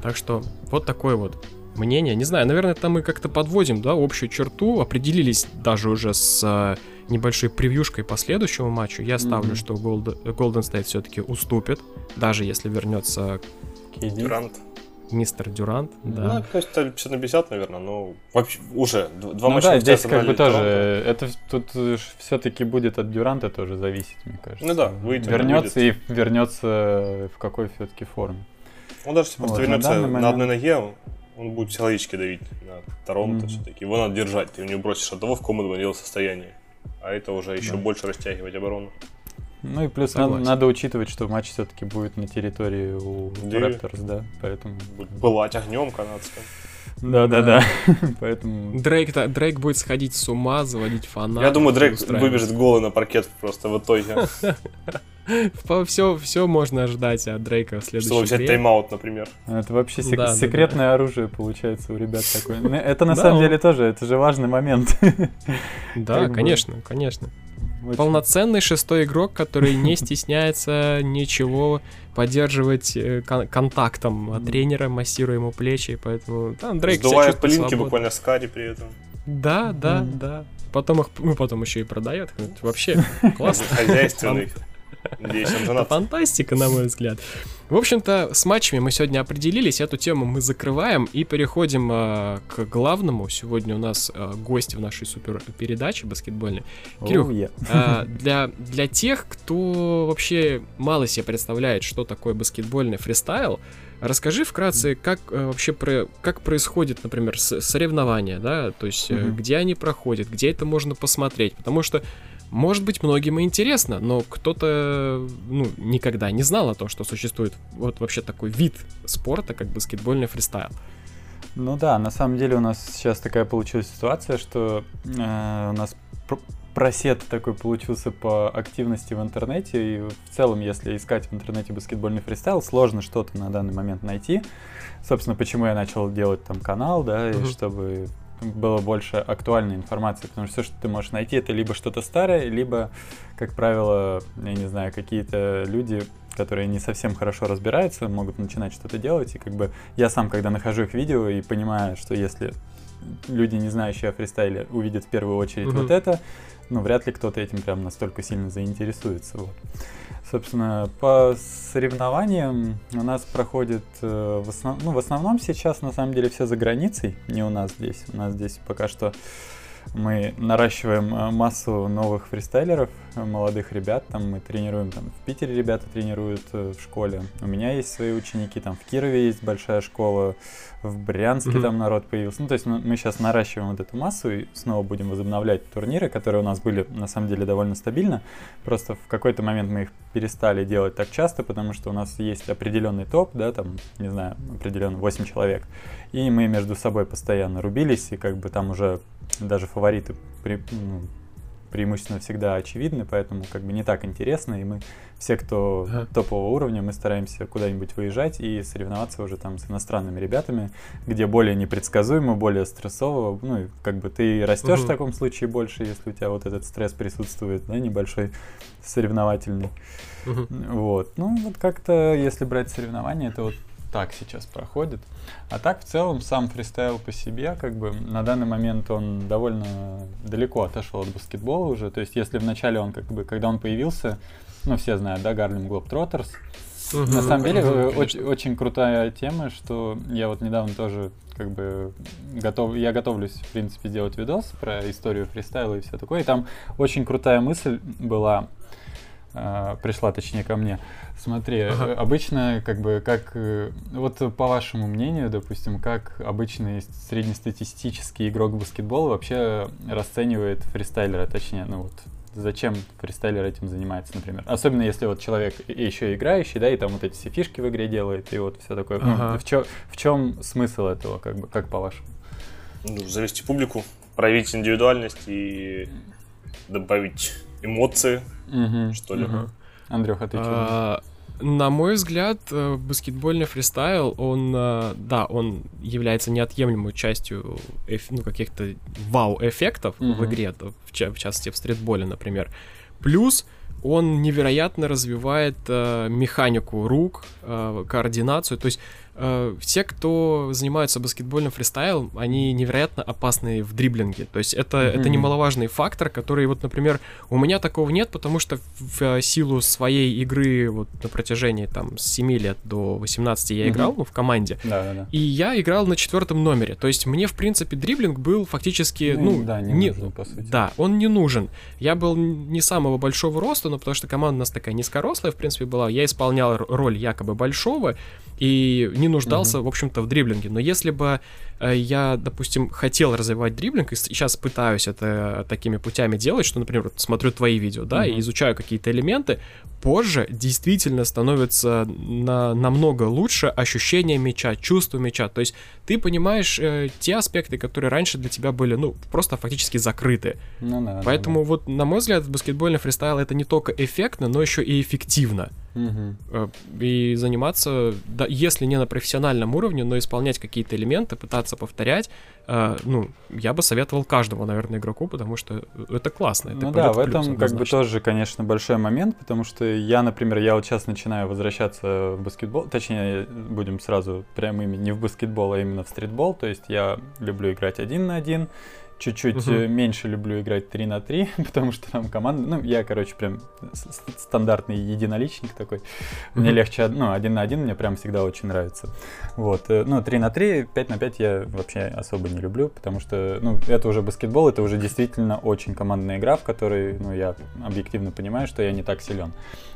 Так что вот такое вот мнение. Не знаю, наверное, там мы как-то подводим, да, общую черту, определились даже уже с э, небольшой превьюшкой по следующему матчу. Я ставлю, Мгм. что Голд- Golden State все-таки уступит, даже если вернется. Дюрант. Мистер Дюрант. Ну, Да. есть это 50 на 50, наверное, но вообще уже два Ну матча да, здесь как бы тоже, это тут все-таки будет от Дюранта тоже зависеть, мне кажется. Ну да, выйдет, Вернется и вернется в какой все-таки форме. Он даже если Вот, просто на вернется на, момент- одной ноге, он, он будет психологически давить на Торонто Мгм. все-таки. Его надо держать, ты у него бросишь одного в комнату в состоянии. А это уже еще Да. больше растягивать оборону. Ну и плюс надо, надо учитывать, что матч все-таки будет на территории у Да. Raptors, да, поэтому... Будет пылать огнем канадским. Да-да-да, *laughs* поэтому... Дрейк, Дрейк будет сходить с ума, заводить фанатов. Я думаю, Дрейк выбежит голый на паркет просто в итоге, *laughs* Все, все можно ожидать от Дрейка в следующей чтобы взять тайм-аут, например. Это вообще сек- Да, да, секретное оружие получается у ребят такое. *laughs* Это на Да, самом он- деле тоже, это же важный момент. Да, конечно, конечно. Очень- Полноценный шестой игрок, который не *laughs* стесняется ничего поддерживать э, кон- контактом от тренера, массируя ему плечи, поэтому там Дрейк чувствует пылинки свободно. буквально с кари при этом. Да, да, Мгм. да. Потом их, ну, потом еще и продает. Вообще *laughs* классно. Хозяйственный. Фантастика, на мой взгляд. В общем-то, с матчами мы сегодня определились, эту тему мы закрываем и переходим а, к главному. Сегодня у нас а, гость в нашей супер передаче баскетбольной. Кирюх, Оу, е. А, для, для тех, кто вообще мало себе представляет, что такое баскетбольный фристайл, расскажи вкратце, как э, вообще про, как происходит, например, соревнования, да, то есть э, Мгм. где они проходят, где это можно посмотреть, потому что может быть, многим и интересно, но кто-то, ну, никогда не знал о том, что существует вот вообще такой вид спорта, как баскетбольный фристайл. Ну да, на самом деле у нас сейчас такая получилась ситуация, что э, у нас пр- просед такой получился по активности в интернете, и в целом, если искать в интернете баскетбольный фристайл, сложно что-то на данный момент найти. Собственно, почему я начал делать там канал, да, и Мгм. чтобы было больше актуальной информации, потому что все, что ты можешь найти, это либо что-то старое, либо, как правило, я не знаю, какие-то люди, которые не совсем хорошо разбираются, могут начинать что-то делать, и как бы я сам, когда нахожу их видео и понимаю, что если люди, не знающие о фристайле, увидят в первую очередь Мгм. вот это, ну, вряд ли кто-то этим прям настолько сильно заинтересуется. Вот. Собственно, по соревнованиям у нас проходит, э, в, основ- ну, в основном сейчас, на самом деле, все за границей, не у нас здесь. У нас здесь пока что мы наращиваем э, массу новых фристайлеров, э, молодых ребят. Там мы тренируем, там в Питере ребята тренируют э, в школе. У меня есть свои ученики, там в Кирове есть большая школа, в Брянске Мгм. там народ появился. Ну, то есть мы, мы сейчас наращиваем вот эту массу и снова будем возобновлять турниры, которые у нас были на самом деле довольно стабильно. Просто в какой-то момент мы их перестали делать так часто, потому что у нас есть определенный топ, да, там, не знаю, определенно 8 человек. И мы между собой постоянно рубились, и как бы там уже даже фавориты при- ну, преимущественно всегда очевидны, поэтому как бы не так интересно, и мы все, кто ага. топового уровня, мы стараемся куда-нибудь выезжать и соревноваться уже там с иностранными ребятами, где более непредсказуемо, более стрессово, ну, и как бы ты растешь угу. в таком случае больше, если у тебя вот этот стресс присутствует, да, небольшой соревновательный. Угу. Вот, ну, вот как-то, если брать соревнования, это вот так сейчас проходит. А так, в целом, сам фристайл по себе, как бы, на данный момент он довольно далеко отошел от баскетбола уже. То есть, если вначале он, как бы, когда он появился, ну, все знают, да, Гарлем Глобтроттерс, Угу, На самом деле угу, очень, очень крутая тема, что я вот недавно тоже как бы готов, я готовлюсь, в принципе, сделать видос про историю фристайла и все такое. И там очень крутая мысль была а, пришла, точнее, ко мне. Смотри, ага. обычно, как бы, как, э, вот по вашему мнению, допустим, как обычный среднестатистический игрок баскетбола вообще расценивает фристайлера, точнее, ну вот, зачем фристайлер этим занимается, например. Особенно если вот человек еще играющий, да, и там вот эти все фишки в игре делает, и вот все такое. Ну, ага. Ну, в, чем, в чем смысл этого, как бы, как по-вашему? Ну, завести публику, проявить индивидуальность и добавить эмоции, угу, что ли. Угу. Андрюха, ты а, На мой взгляд, э, баскетбольный фристайл, он, э, да, он является неотъемлемой частью ну, каких-то вау-эффектов угу. в игре, в, частности в стритболе, например. Плюс он невероятно развивает э, механику рук, э, координацию. То есть э, все, кто занимаются баскетбольным фристайлом, они невероятно опасны в дриблинге. То есть это, mm-hmm. это немаловажный фактор, который, вот, например, у меня такого нет, потому что в э, силу своей игры вот на протяжении там с 7 лет до 18 я mm-hmm. играл, ну, в команде. Да, да, да. И я играл на четвертом номере. То есть мне, в принципе, дриблинг был фактически, ну, ну да, не, не нужен, по сути. Да, он не нужен. Я был не самого большого роста, но потому что команда у нас такая низкорослая, в принципе, была. Я исполнял роль якобы большого, и не нуждался, uh-huh. в общем-то, в дриблинге. Но если бы э, я, допустим, хотел развивать дриблинг, и сейчас пытаюсь это такими путями делать, что, например, вот смотрю твои видео, да, uh-huh. и изучаю какие-то элементы, позже действительно становится на, намного лучше ощущение мяча, чувство мяча. То есть ты понимаешь э, те аспекты, которые раньше для тебя были, ну, просто фактически закрыты. Ну, да, Поэтому да, да. вот, на мой взгляд, баскетбольный фристайл это не только эффектно, но еще и эффективно. Угу. И заниматься, да, если не на профессиональном уровне, но исполнять какие-то элементы, пытаться повторять, ну, я бы советовал каждому, наверное, игроку, потому что это классно. Это ну да, в этом плюс, как бы тоже, конечно, большой момент, потому что я, например, я вот сейчас начинаю возвращаться в баскетбол, точнее, будем сразу прямыми, не в баскетбол, а именно в стритбол, то есть я люблю играть один на один, чуть-чуть угу. меньше люблю играть 3 на 3, *laughs* потому что там команда, ну, я, короче, прям стандартный единоличник такой. Мне легче, ну, один на один мне прям всегда очень нравится. Вот, э, ну, 3 на 3, 5 на 5 я вообще особо не люблю, потому что, ну, это уже баскетбол, это уже действительно очень командная игра, в которой, ну, я объективно понимаю, что я не так силен.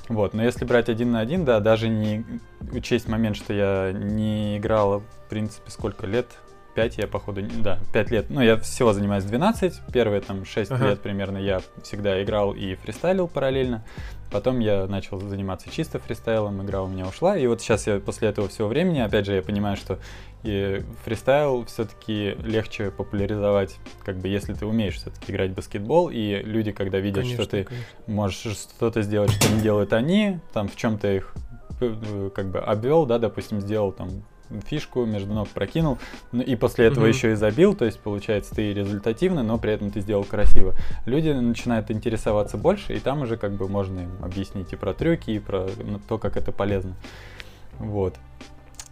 Вот, но если брать один на один, да, даже не учесть момент, что я не играл, в принципе, сколько лет, 5 я, походу, да, 5 лет, ну, я всего занимаюсь 12, первые там 6 ага. лет примерно я всегда играл и фристайлил параллельно, потом я начал заниматься чисто фристайлом, игра у меня ушла, и вот сейчас я после этого всего времени, опять же, я понимаю, что и фристайл все-таки легче популяризовать, как бы, если ты умеешь все-таки играть в баскетбол, и люди, когда видят, конечно, что ты конечно. можешь что-то сделать, что не делают они, там в чем-то их э, как бы обвел, да, допустим, сделал там фишку между ног прокинул, ну, и после этого угу. еще и забил, то есть получается ты результативно, но при этом ты сделал красиво. Люди начинают интересоваться больше, и там уже как бы можно им объяснить и про трюки, и про ну, то, как это полезно. Вот.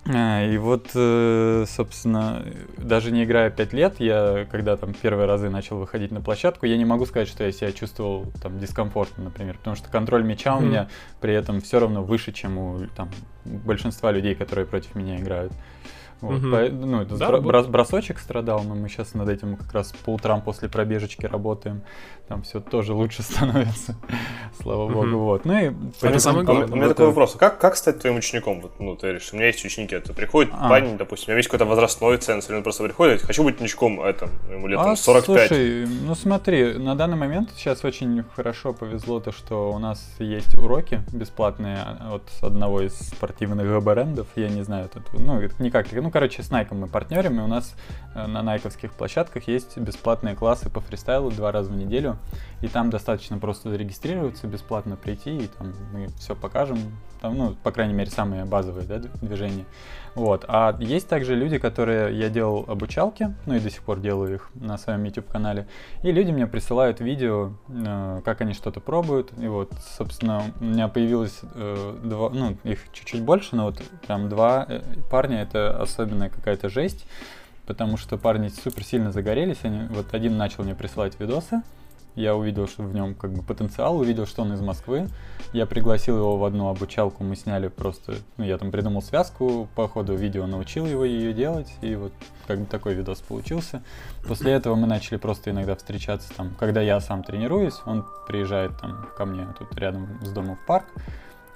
А, и вот, э, собственно, даже не играя 5 лет, я, когда там первые разы начал выходить на площадку, я не могу сказать, что я себя чувствовал там дискомфортно, например, потому что контроль мяча у меня при этом все равно выше, чем у там, большинства людей, которые против меня играют. Вот, угу. по, ну, это да, брос, бросочек страдал, но мы сейчас над этим как раз по утрам после пробежечки работаем. Там все тоже лучше *laughs* становится. Слава угу. богу. Вот. Ну и это самое главное. У меня такой вопрос. Как, как стать твоим учеником? Вот, ну, ты говоришь, у меня есть ученики, это приходит а. парень, допустим, у меня есть какой-то возрастной ценз, или он просто приходит, хочу быть учеником этом, ему лет а, 45. Слушай, ну смотри, на данный момент сейчас очень хорошо повезло то, что у нас есть уроки бесплатные от одного из спортивных брендов. Я не знаю, это, ну, никак, ну, Ну, короче, с Nike мы партнерим, и у нас э, на найковских площадках есть бесплатные классы по фристайлу два раза в неделю. И там достаточно просто зарегистрироваться, бесплатно прийти, и там мы все покажем. Там, ну, по крайней мере, самые базовые да, движения. Вот. А есть также люди, которые я делал обучалки, ну и до сих пор делаю их на своем YouTube-канале. И люди мне присылают видео, э, как они что-то пробуют. И вот, собственно, у меня появилось э, два, ну, их чуть-чуть больше, но вот прям два э, парня, это особенная какая-то жесть. Потому что парни супер сильно загорелись. Они, вот один начал мне присылать видосы, я увидел, что в нем как бы потенциал, увидел, что он из Москвы. Я пригласил его в одну обучалку, мы сняли просто, ну, я там придумал связку, по ходу видео научил его ее делать, и вот как бы такой видос получился. После этого мы начали просто иногда встречаться там, когда я сам тренируюсь, он приезжает там ко мне тут рядом с домом в парк,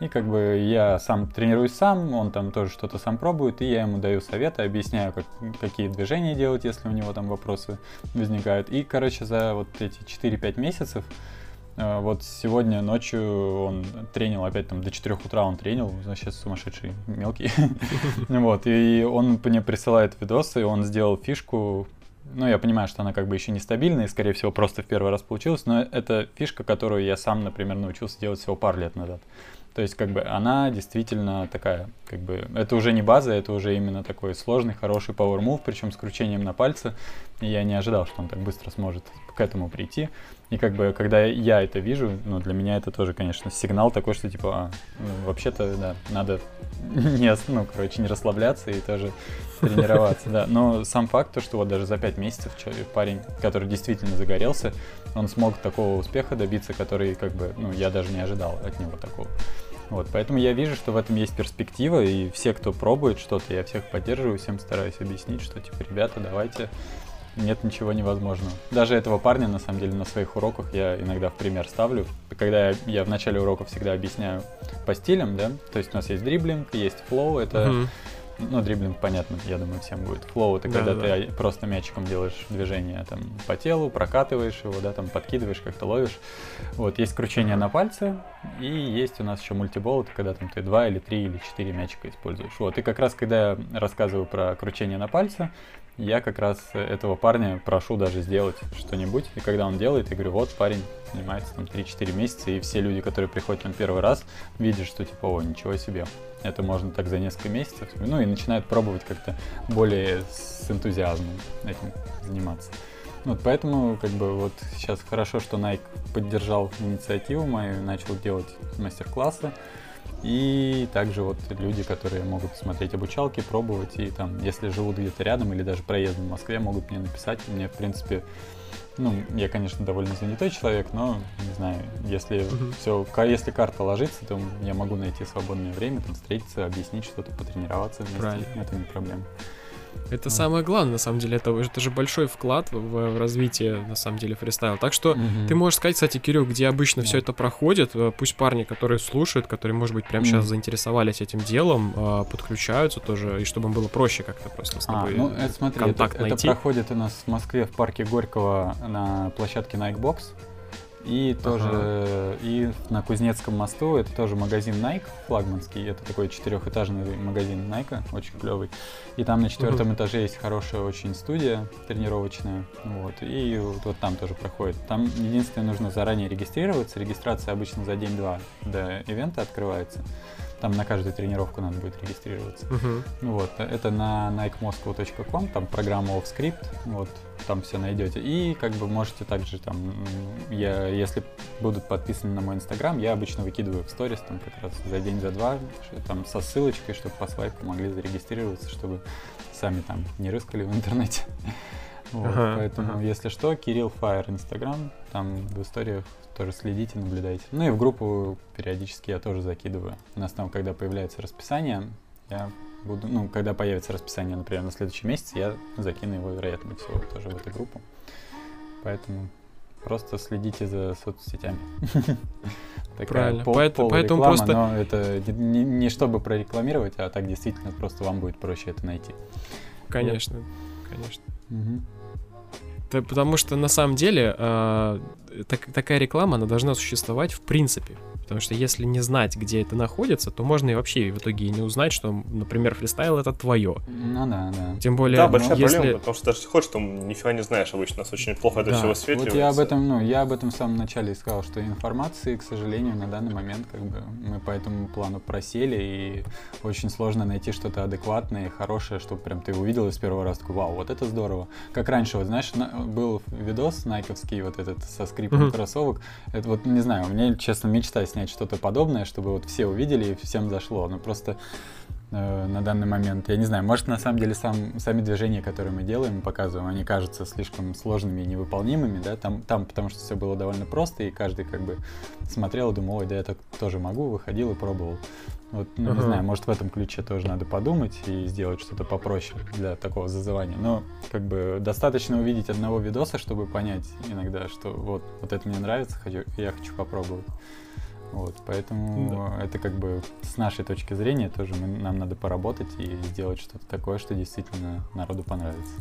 и как бы я сам тренируюсь сам, он там тоже что-то сам пробует, и я ему даю советы, объясняю, как, какие движения делать, если у него там вопросы возникают. И, короче, за вот эти 4-5 месяцев, э, вот сегодня ночью он тренил, опять там до 4 утра он тренил, значит, сумасшедший, мелкий. *laughs* Вот, и он мне присылает видосы, он сделал фишку, ну, я понимаю, что она как бы еще нестабильная, и, скорее всего, просто в первый раз получилось, но это фишка, которую я сам, например, научился делать всего пару лет назад. То есть, как бы, она действительно такая, как бы, это уже не база, это уже именно такой сложный, хороший power move, причем с кручением на пальце. Я не ожидал, что он так быстро сможет к этому прийти. И как бы, когда я это вижу, ну, для меня это тоже, конечно, сигнал такой, что, типа, а, ну, вообще-то, да, надо *laughs* не, ну, короче, не расслабляться и тоже тренироваться, да. Но сам факт, то, что вот даже за пять месяцев парень, который действительно загорелся, он смог такого успеха добиться, который, как бы, ну, я даже не ожидал от него такого. Вот, поэтому я вижу, что в этом есть перспектива, и все, кто пробует что-то, я всех поддерживаю, всем стараюсь объяснить, что, типа, ребята, давайте, нет ничего невозможного. Даже этого парня, на самом деле, на своих уроках я иногда в пример ставлю. Когда я, я в начале урока всегда объясняю по стилям, да, то есть у нас есть дриблинг, есть флоу, это uh-huh. Ну, дриблинг, понятно, я думаю, всем будет. Флоу — это да, когда да. ты просто мячиком делаешь движение там по телу, прокатываешь его, да, там подкидываешь, как-то ловишь. Вот, есть кручение на пальце, и есть у нас еще мультибол, это когда там ты два или три или четыре мячика используешь. Вот, и как раз, когда я рассказываю про кручение на пальце, я как раз этого парня прошу даже сделать что-нибудь. И когда он делает, я говорю, вот парень занимается там 3-4 месяца, и все люди, которые приходят на первый раз, видят, что типа, о, ничего себе, это можно так за несколько месяцев. Ну и начинают пробовать как-то более с энтузиазмом этим заниматься. Вот поэтому, как бы, вот сейчас хорошо, что Nike поддержал инициативу мою, начал делать мастер-классы. И также вот люди, которые могут смотреть обучалки, пробовать, и там, если живут где-то рядом или даже проездом в Москве, могут мне написать. Мне, в принципе, ну, я, конечно, довольно занятой человек, но, не знаю, если uh-huh. все, если карта ложится, то я могу найти свободное время, там, встретиться, объяснить что-то, потренироваться вместе. Правильно. Это не проблема. Это самое главное, на самом деле, это, это же большой вклад в, в развитие, на самом деле, фристайла. Так что mm ты можешь сказать, кстати, Кирилл, где обычно yeah. все это проходит. Э, пусть парни, которые слушают, которые, может быть, прямо mm сейчас заинтересовались этим делом, э, подключаются тоже, и чтобы им было проще как-то просто с а, тобой а, ну, это, смотри, контакт это, найти. Это проходит у нас в Москве в парке Горького на площадке Nike Box. И тоже ага. и на Кузнецком мосту это тоже магазин Nike флагманский. Это такой четырехэтажный магазин Nike, очень клевый. И там на четвертом угу. этаже есть хорошая очень студия тренировочная. Вот. И вот, вот там тоже проходит. Там единственное нужно заранее регистрироваться. Регистрация обычно за день-два до ивента открывается. Там на каждую тренировку надо будет регистрироваться. Uh-huh. Вот, это на nikemoscow.com, там программа OffScript, вот, там все найдете. И как бы можете также там, я, если будут подписаны на мой инстаграм, я обычно выкидываю в сторис там как раз за день, за два, там со ссылочкой, чтобы по свайпу могли зарегистрироваться, чтобы сами там не рыскали в интернете. *laughs* Вот, ага, поэтому, ага. если что, Кирилл Фаер Инстаграм, там в историях тоже следите, наблюдайте. Ну и в группу периодически я тоже закидываю. У нас там, когда появляется расписание, я буду, ну, когда появится расписание, например, на следующий месяц, я закину его, вероятно, всего тоже в эту группу. Поэтому просто следите за соцсетями. *laughs* Правильно. Пол, поэтому, пол поэтому реклама, просто... Но это не, не чтобы прорекламировать, а так действительно просто вам будет проще это найти. Конечно, конечно. Угу. Потому что на самом деле э, так, такая реклама, она должна существовать в принципе. Потому что если не знать, где это находится, то можно и вообще в итоге и не узнать, что, например, фристайл это твое. Ну да, да. Тем более, Да, большая если... проблема, потому что даже если хочешь, то нифига не знаешь обычно, нас очень плохо это Да. все Вот высветливается. я об этом, ну, я об этом в самом начале и сказал, что информации, к сожалению, на данный момент как бы мы по этому плану просели, и очень сложно найти что-то адекватное и хорошее, чтобы прям ты увидел и с первого раза такой, вау, вот это здорово. Как раньше, вот знаешь, на- был видос найковский вот этот со скрипом Мгм. кроссовок. Это вот, не знаю, у меня, честно, мечта снять что-то подобное, чтобы вот все увидели и всем зашло. Ну, просто э, на данный момент. Я не знаю, может, на самом деле сам, сами движения, которые мы делаем, показываем, они кажутся слишком сложными и невыполнимыми, да, там, там потому что все было довольно просто, и каждый как бы смотрел и думал, ой, да я так тоже могу, выходил и пробовал. Вот, ну, не Ага. знаю, может, в этом ключе тоже надо подумать и сделать что-то попроще для такого зазывания. Но, как бы, достаточно увидеть одного видоса, чтобы понять иногда, что вот, вот это мне нравится, хочу, я хочу попробовать. Вот, поэтому это как бы с нашей точки зрения тоже мы- нам надо поработать и сделать что-то такое, что действительно народу понравится.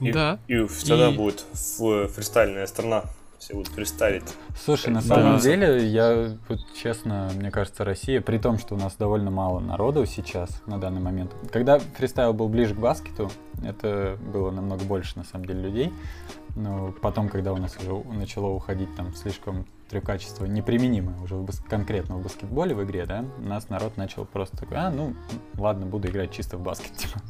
И, Да. И всегда И- будет ф- фристайльная страна. Все будут фристайлить. Слушай, на Да. самом деле, я вот честно, мне кажется, Россия, при том, что у нас довольно мало народу сейчас на данный момент. Когда фристайл был ближе к баскету, это было намного больше на самом деле людей. Но потом, когда у нас уже начало уходить там слишком трюкачество неприменимое уже в бас- конкретно в баскетболе в игре, да, у нас народ начал просто такой, а, ну, ладно, буду играть чисто в баскет, *laughs* типа.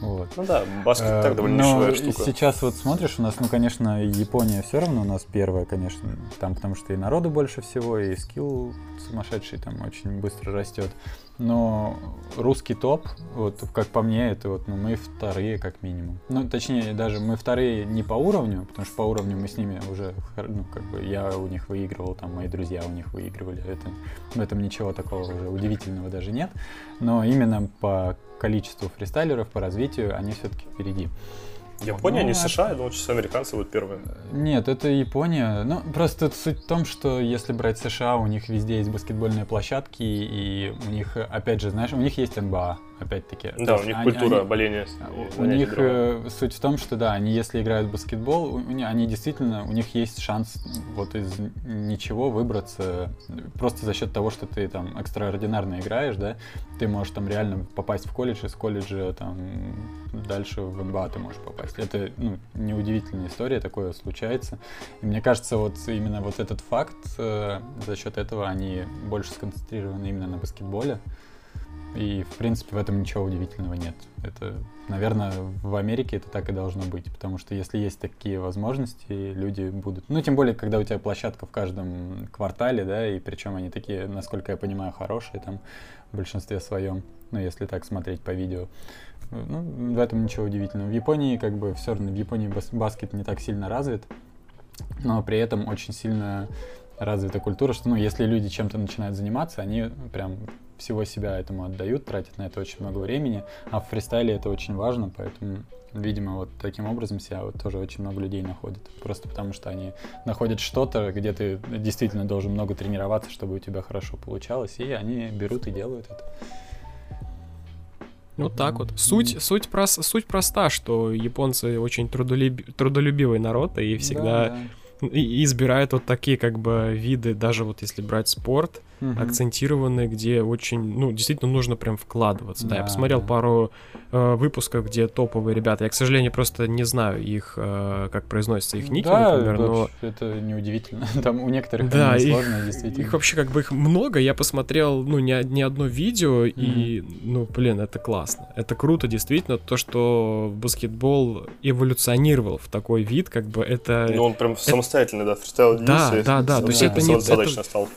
Вот. Ну да, баскет Э, так довольно но нишевая штука. Сейчас вот смотришь, у нас, ну, конечно, Япония все равно у нас первая, конечно, там, потому что и народу больше всего, и скилл сумасшедший там очень быстро растет. Но русский топ, вот как по мне, это вот ну, мы вторые как минимум. Ну, точнее, даже мы вторые не по уровню, потому что по уровню мы с ними уже, ну, как бы я у них выигрывал, там мои друзья у них выигрывали. Это, в этом ничего такого уже удивительного даже нет. Но именно по количеству фристайлеров, по развитию, они все-таки впереди. Япония, Ну, не США, я думал, что американцы будут первые. Нет, это Япония. Ну, просто суть в том, что если брать США, у них везде есть баскетбольные площадки, и у них, опять же, знаешь, у них есть НБА, опять-таки. Да, у них они- культура они- боления. у занятий них э, суть в том, что да, они если играют в баскетбол, у- у они действительно, у них есть шанс вот из ничего выбраться просто за счет того, что ты там экстраординарно играешь, да, ты можешь там реально попасть в колледж, из колледжа там дальше в НБА ты можешь попасть. Это ну, неудивительная история, такое случается. И мне кажется, вот именно вот этот факт, э, за счет этого они больше сконцентрированы именно на баскетболе. И, в принципе, в этом ничего удивительного нет. Это, наверное, в Америке это так и должно быть, потому что если есть такие возможности, люди будут... Ну, тем более, когда у тебя площадка в каждом квартале, да, и причем они такие, насколько я понимаю, хорошие там в большинстве своем, ну, если так смотреть по видео. Ну, в этом ничего удивительного. В Японии, как бы, все равно, в Японии бас- баскет не так сильно развит, но при этом очень сильно развита культура, что, ну, если люди чем-то начинают заниматься, они прям всего себя этому отдают, тратят на это очень много времени, а в фристайле это очень важно, поэтому, видимо, вот таким образом себя вот тоже очень много людей находит, просто потому что они находят что-то, где ты действительно должен много тренироваться, чтобы у тебя хорошо получалось, и они берут и делают это. Вот так вот. Суть, суть, прос- суть проста, что японцы очень трудолюби- трудолюбивый народ и всегда Да, и- избирают вот такие как бы виды, даже вот если брать спорт, да. Мгм. акцентированные, где очень, ну, действительно нужно прям вкладываться. Да, я Да, посмотрел да. пару э, выпусков, где топовые ребята. Я, к сожалению, просто не знаю их, э, как произносится их ники, да, например, но вообще, это неудивительно. *laughs* Там у некоторых Да, они их- сложные, действительно. их вообще как бы их много. Я посмотрел, ну, не, не одно видео, и, ну, блин, это классно. Это круто, действительно, то, что баскетбол эволюционировал в такой вид, как бы это... Ну, он прям самостоятельный, да, фристайл Да, да, да, то есть это не- это- стал.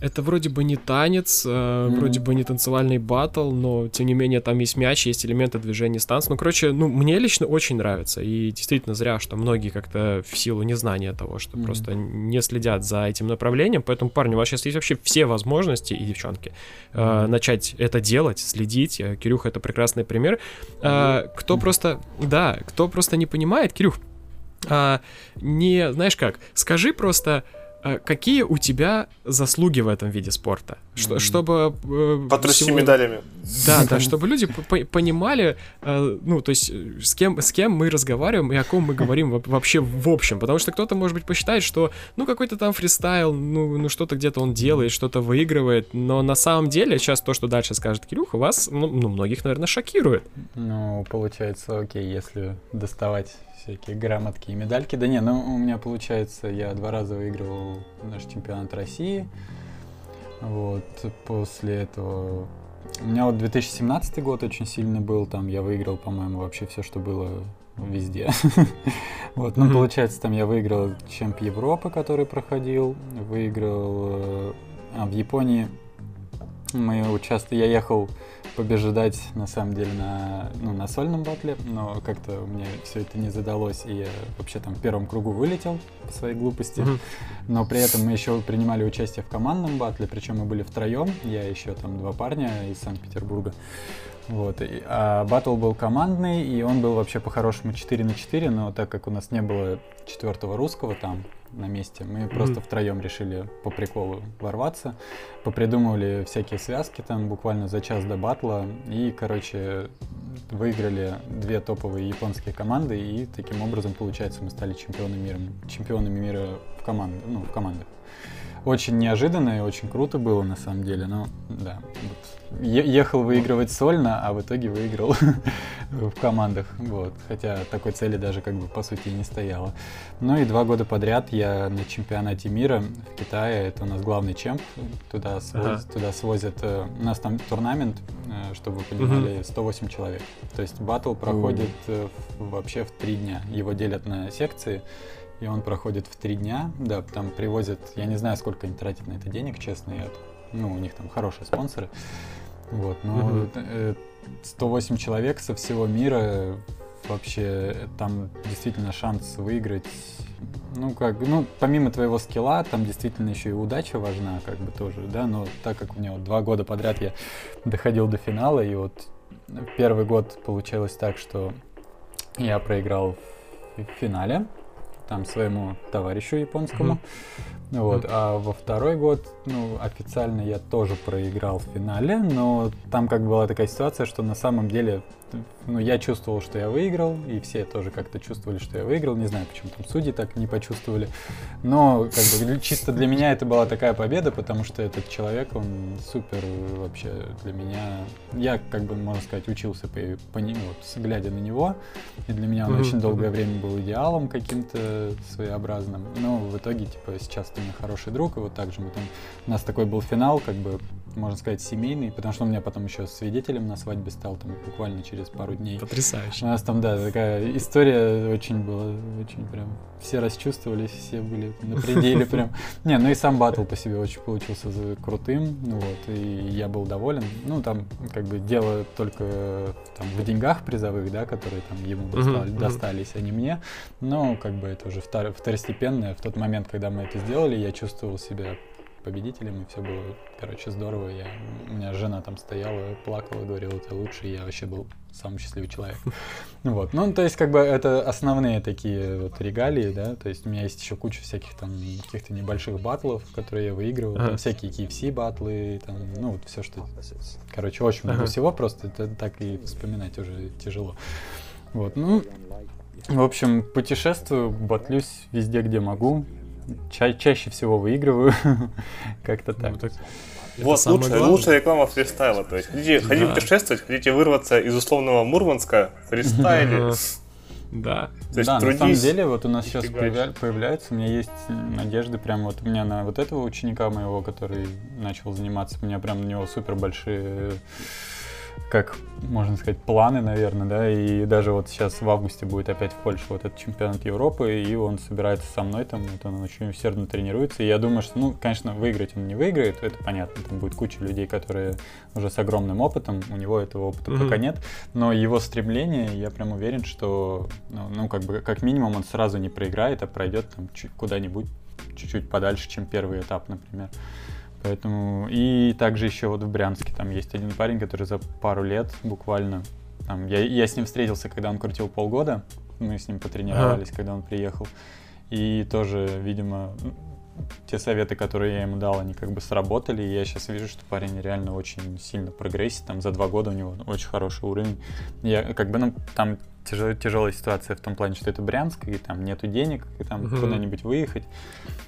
Это вроде бы не танец, э, Мгм. вроде бы не танцевальный батл, но тем не менее там есть мяч, есть элементы движения с танцем. Ну, короче, ну, мне лично очень нравится. И действительно зря, что многие как-то в силу незнания того, что Мгм. просто не следят за этим направлением. Поэтому, парни, у вас сейчас есть вообще все возможности, и девчонки, э, Мгм. начать это делать, следить. Э, Кирюха это прекрасный пример. Э, кто просто, да, кто просто не понимает, Кирюх, а, не, знаешь как, скажи просто, э, какие у тебя заслуги в этом виде спорта? Что, mm-hmm. Чтобы... Э, Потрясти всего... медалями. Да, да, *laughs* чтобы люди понимали, э, ну, то есть, э, с кем, с кем мы разговариваем и о ком мы говорим вообще в общем. Потому что кто-то, может быть, посчитает, что, ну, какой-то там фристайл, ну, ну что-то где-то он делает, что-то выигрывает, но на самом деле, сейчас то, что дальше скажет Кирюха, вас, ну, ну многих, наверное, шокирует. Ну, получается, окей, если доставать всякие грамотки и медальки. Да не, ну у меня получается, я два раза выигрывал наш чемпионат России. Вот, после этого... У меня вот 2017 год очень сильный был, там я выиграл, по-моему, вообще все, что было везде. *laughs* вот, ну, получается, там я выиграл чемп Европы, который проходил, выиграл... Э, а, в Японии мы участвовали, я ехал побеждать на самом деле на, ну, на сольном батле, но как-то мне все это не задалось, и я вообще там в первом кругу вылетел по своей глупости. Mm-hmm. Но при этом мы еще принимали участие в командном батле, причем мы были втроем, я еще там два парня из Санкт-Петербурга. Вот. И, а батл был командный, и он был вообще по-хорошему 4 на 4, но так как у нас не было четвертого русского там на месте, мы mm-hmm. просто втроем решили по приколу ворваться, попридумывали всякие связки там буквально за час до батла, и, короче, выиграли две топовые японские команды, и таким образом, получается, мы стали чемпионами мира, чемпионами мира в, команд, ну, в командах очень неожиданно и очень круто было на самом деле. Но да, вот. Ехал выигрывать сольно, а в итоге выиграл *laughs* в командах. Вот. Хотя такой цели даже как бы по сути и не стояло. Ну и два года подряд я на чемпионате мира в Китае, это у нас главный чемп, туда, своз, ага. туда свозят, э, у нас там турнамент, э, чтобы вы понимали, 108 человек. То есть батл проходит э, вообще в три дня. Его делят на секции и он проходит в три дня. Да, там привозят, я не знаю, сколько они тратят на это денег, честно, я, ну, у них там хорошие спонсоры. Вот, но 108 человек со всего мира, вообще там действительно шанс выиграть ну, как, ну, помимо твоего скилла, там действительно еще и удача важна, как бы тоже, да, но так как у меня вот два года подряд я доходил до финала, и вот первый год получилось так, что я проиграл в финале, там своему товарищу японскому. Mm-hmm. Вот. А во второй год, ну, официально я тоже проиграл в финале, но там как была такая ситуация, что на самом деле ну, я чувствовал, что я выиграл, и все тоже как-то чувствовали, что я выиграл. Не знаю, почему там судьи так не почувствовали. Но как бы чисто для меня это была такая победа, потому что этот человек, он супер вообще для меня. Я, как бы, можно сказать, учился по, по нему, вот, глядя на него. И для меня он mm-hmm. очень долгое время был идеалом каким-то своеобразным. Но в итоге, типа, сейчас ты мне хороший друг, и вот так же мы там... У нас такой был финал, как бы можно сказать, семейный, потому что он у меня потом еще свидетелем на свадьбе стал, там, буквально через пару дней. Потрясающе. У нас там, да, такая история очень была, очень прям, все расчувствовались, все были на пределе *laughs* прям. Не, ну и сам батл по себе очень получился крутым, ну вот, и я был доволен. Ну, там, как бы, дело только там в деньгах призовых, да, которые там ему достали, достались, а не мне, но, как бы, это уже второстепенное. В тот момент, когда мы это сделали, я чувствовал себя победителем, и все было, короче, здорово. Я, у меня жена там стояла, плакала, говорила, это лучше, и я вообще был самый счастливый человек. *laughs* Вот. Ну, то есть, как бы, это основные такие вот регалии, да, то есть у меня есть еще куча всяких там каких-то небольших батлов, которые я выигрывал, ага. там всякие KFC батлы, там, ну, вот все, что... Короче, очень много ага. всего, просто это так и вспоминать уже тяжело. Вот, ну, в общем, путешествую, батлюсь везде, где могу ча- чаще всего выигрываю. *laughs* Как-то так. Ну, так вот лучшая, лучшая реклама фристайла. То есть хотите, да. хотите путешествовать, хотите вырваться из условного Мурманска, фристайле. Да. То есть да, трудись, на самом деле, вот у нас сейчас появля- появляется, у меня есть надежды, прям вот у меня на вот этого ученика моего, который начал заниматься, у меня прям на него супер большие как можно сказать, планы, наверное, да, и даже вот сейчас в августе будет опять в Польше вот этот чемпионат Европы, и он собирается со мной там, вот он очень усердно тренируется, и я думаю, что, ну, конечно, выиграть он не выиграет, это понятно, там будет куча людей, которые уже с огромным опытом, у него этого опыта mm-hmm. пока нет, но его стремление, я прям уверен, что, ну, ну, как бы, как минимум он сразу не проиграет, а пройдет там куда-нибудь чуть-чуть подальше, чем первый этап, например. Поэтому и также еще вот в Брянске там есть один парень, который за пару лет буквально там, я, я с ним встретился, когда он крутил полгода. Мы с ним потренировались, ага. когда он приехал. И тоже, видимо, те советы, которые я ему дал, они как бы сработали, и я сейчас вижу, что парень реально очень сильно прогрессит, там за два года у него очень хороший уровень. Я как бы, ну, там тяжел, тяжелая ситуация в том плане, что это Брянск, и там нету денег, и там угу. куда-нибудь выехать.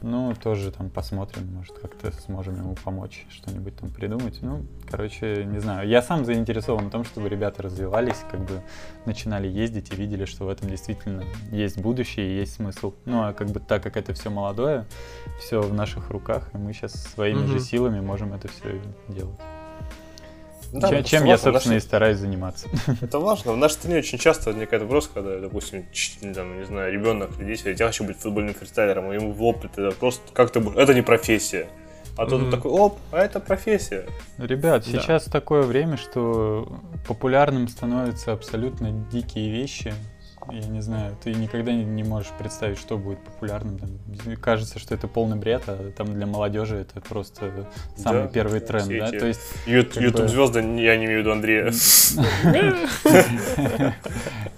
Ну, тоже там посмотрим, может, как-то сможем ему помочь, что-нибудь там придумать. Ну, короче, не знаю. Я сам заинтересован в том, чтобы ребята развивались, как бы начинали ездить и видели, что в этом действительно есть будущее и есть смысл. Ну, а как бы так как это все молодое, все в наших руках, и мы сейчас своими угу. же силами можем это все делать. Да, чем, чем я, собственно, нашей... и стараюсь заниматься. *laughs* Это важно. В нашей стране очень часто возникает вопрос, когда, допустим, там, не знаю, ребенок или дети говорит, я хочу быть футбольным фристайлером, и ему в лоб это просто как то это не профессия. А mm-hmm. тут такой, оп, а это профессия. Ребят, да. сейчас такое время, что популярным становятся абсолютно дикие вещи я не знаю, ты никогда не, не можешь представить, что будет популярным. Там, кажется, что это полный бред, а там для молодежи это просто самый да, первый тренд, да? То есть YouTube звезды, я не имею в виду Андрея. *laughs*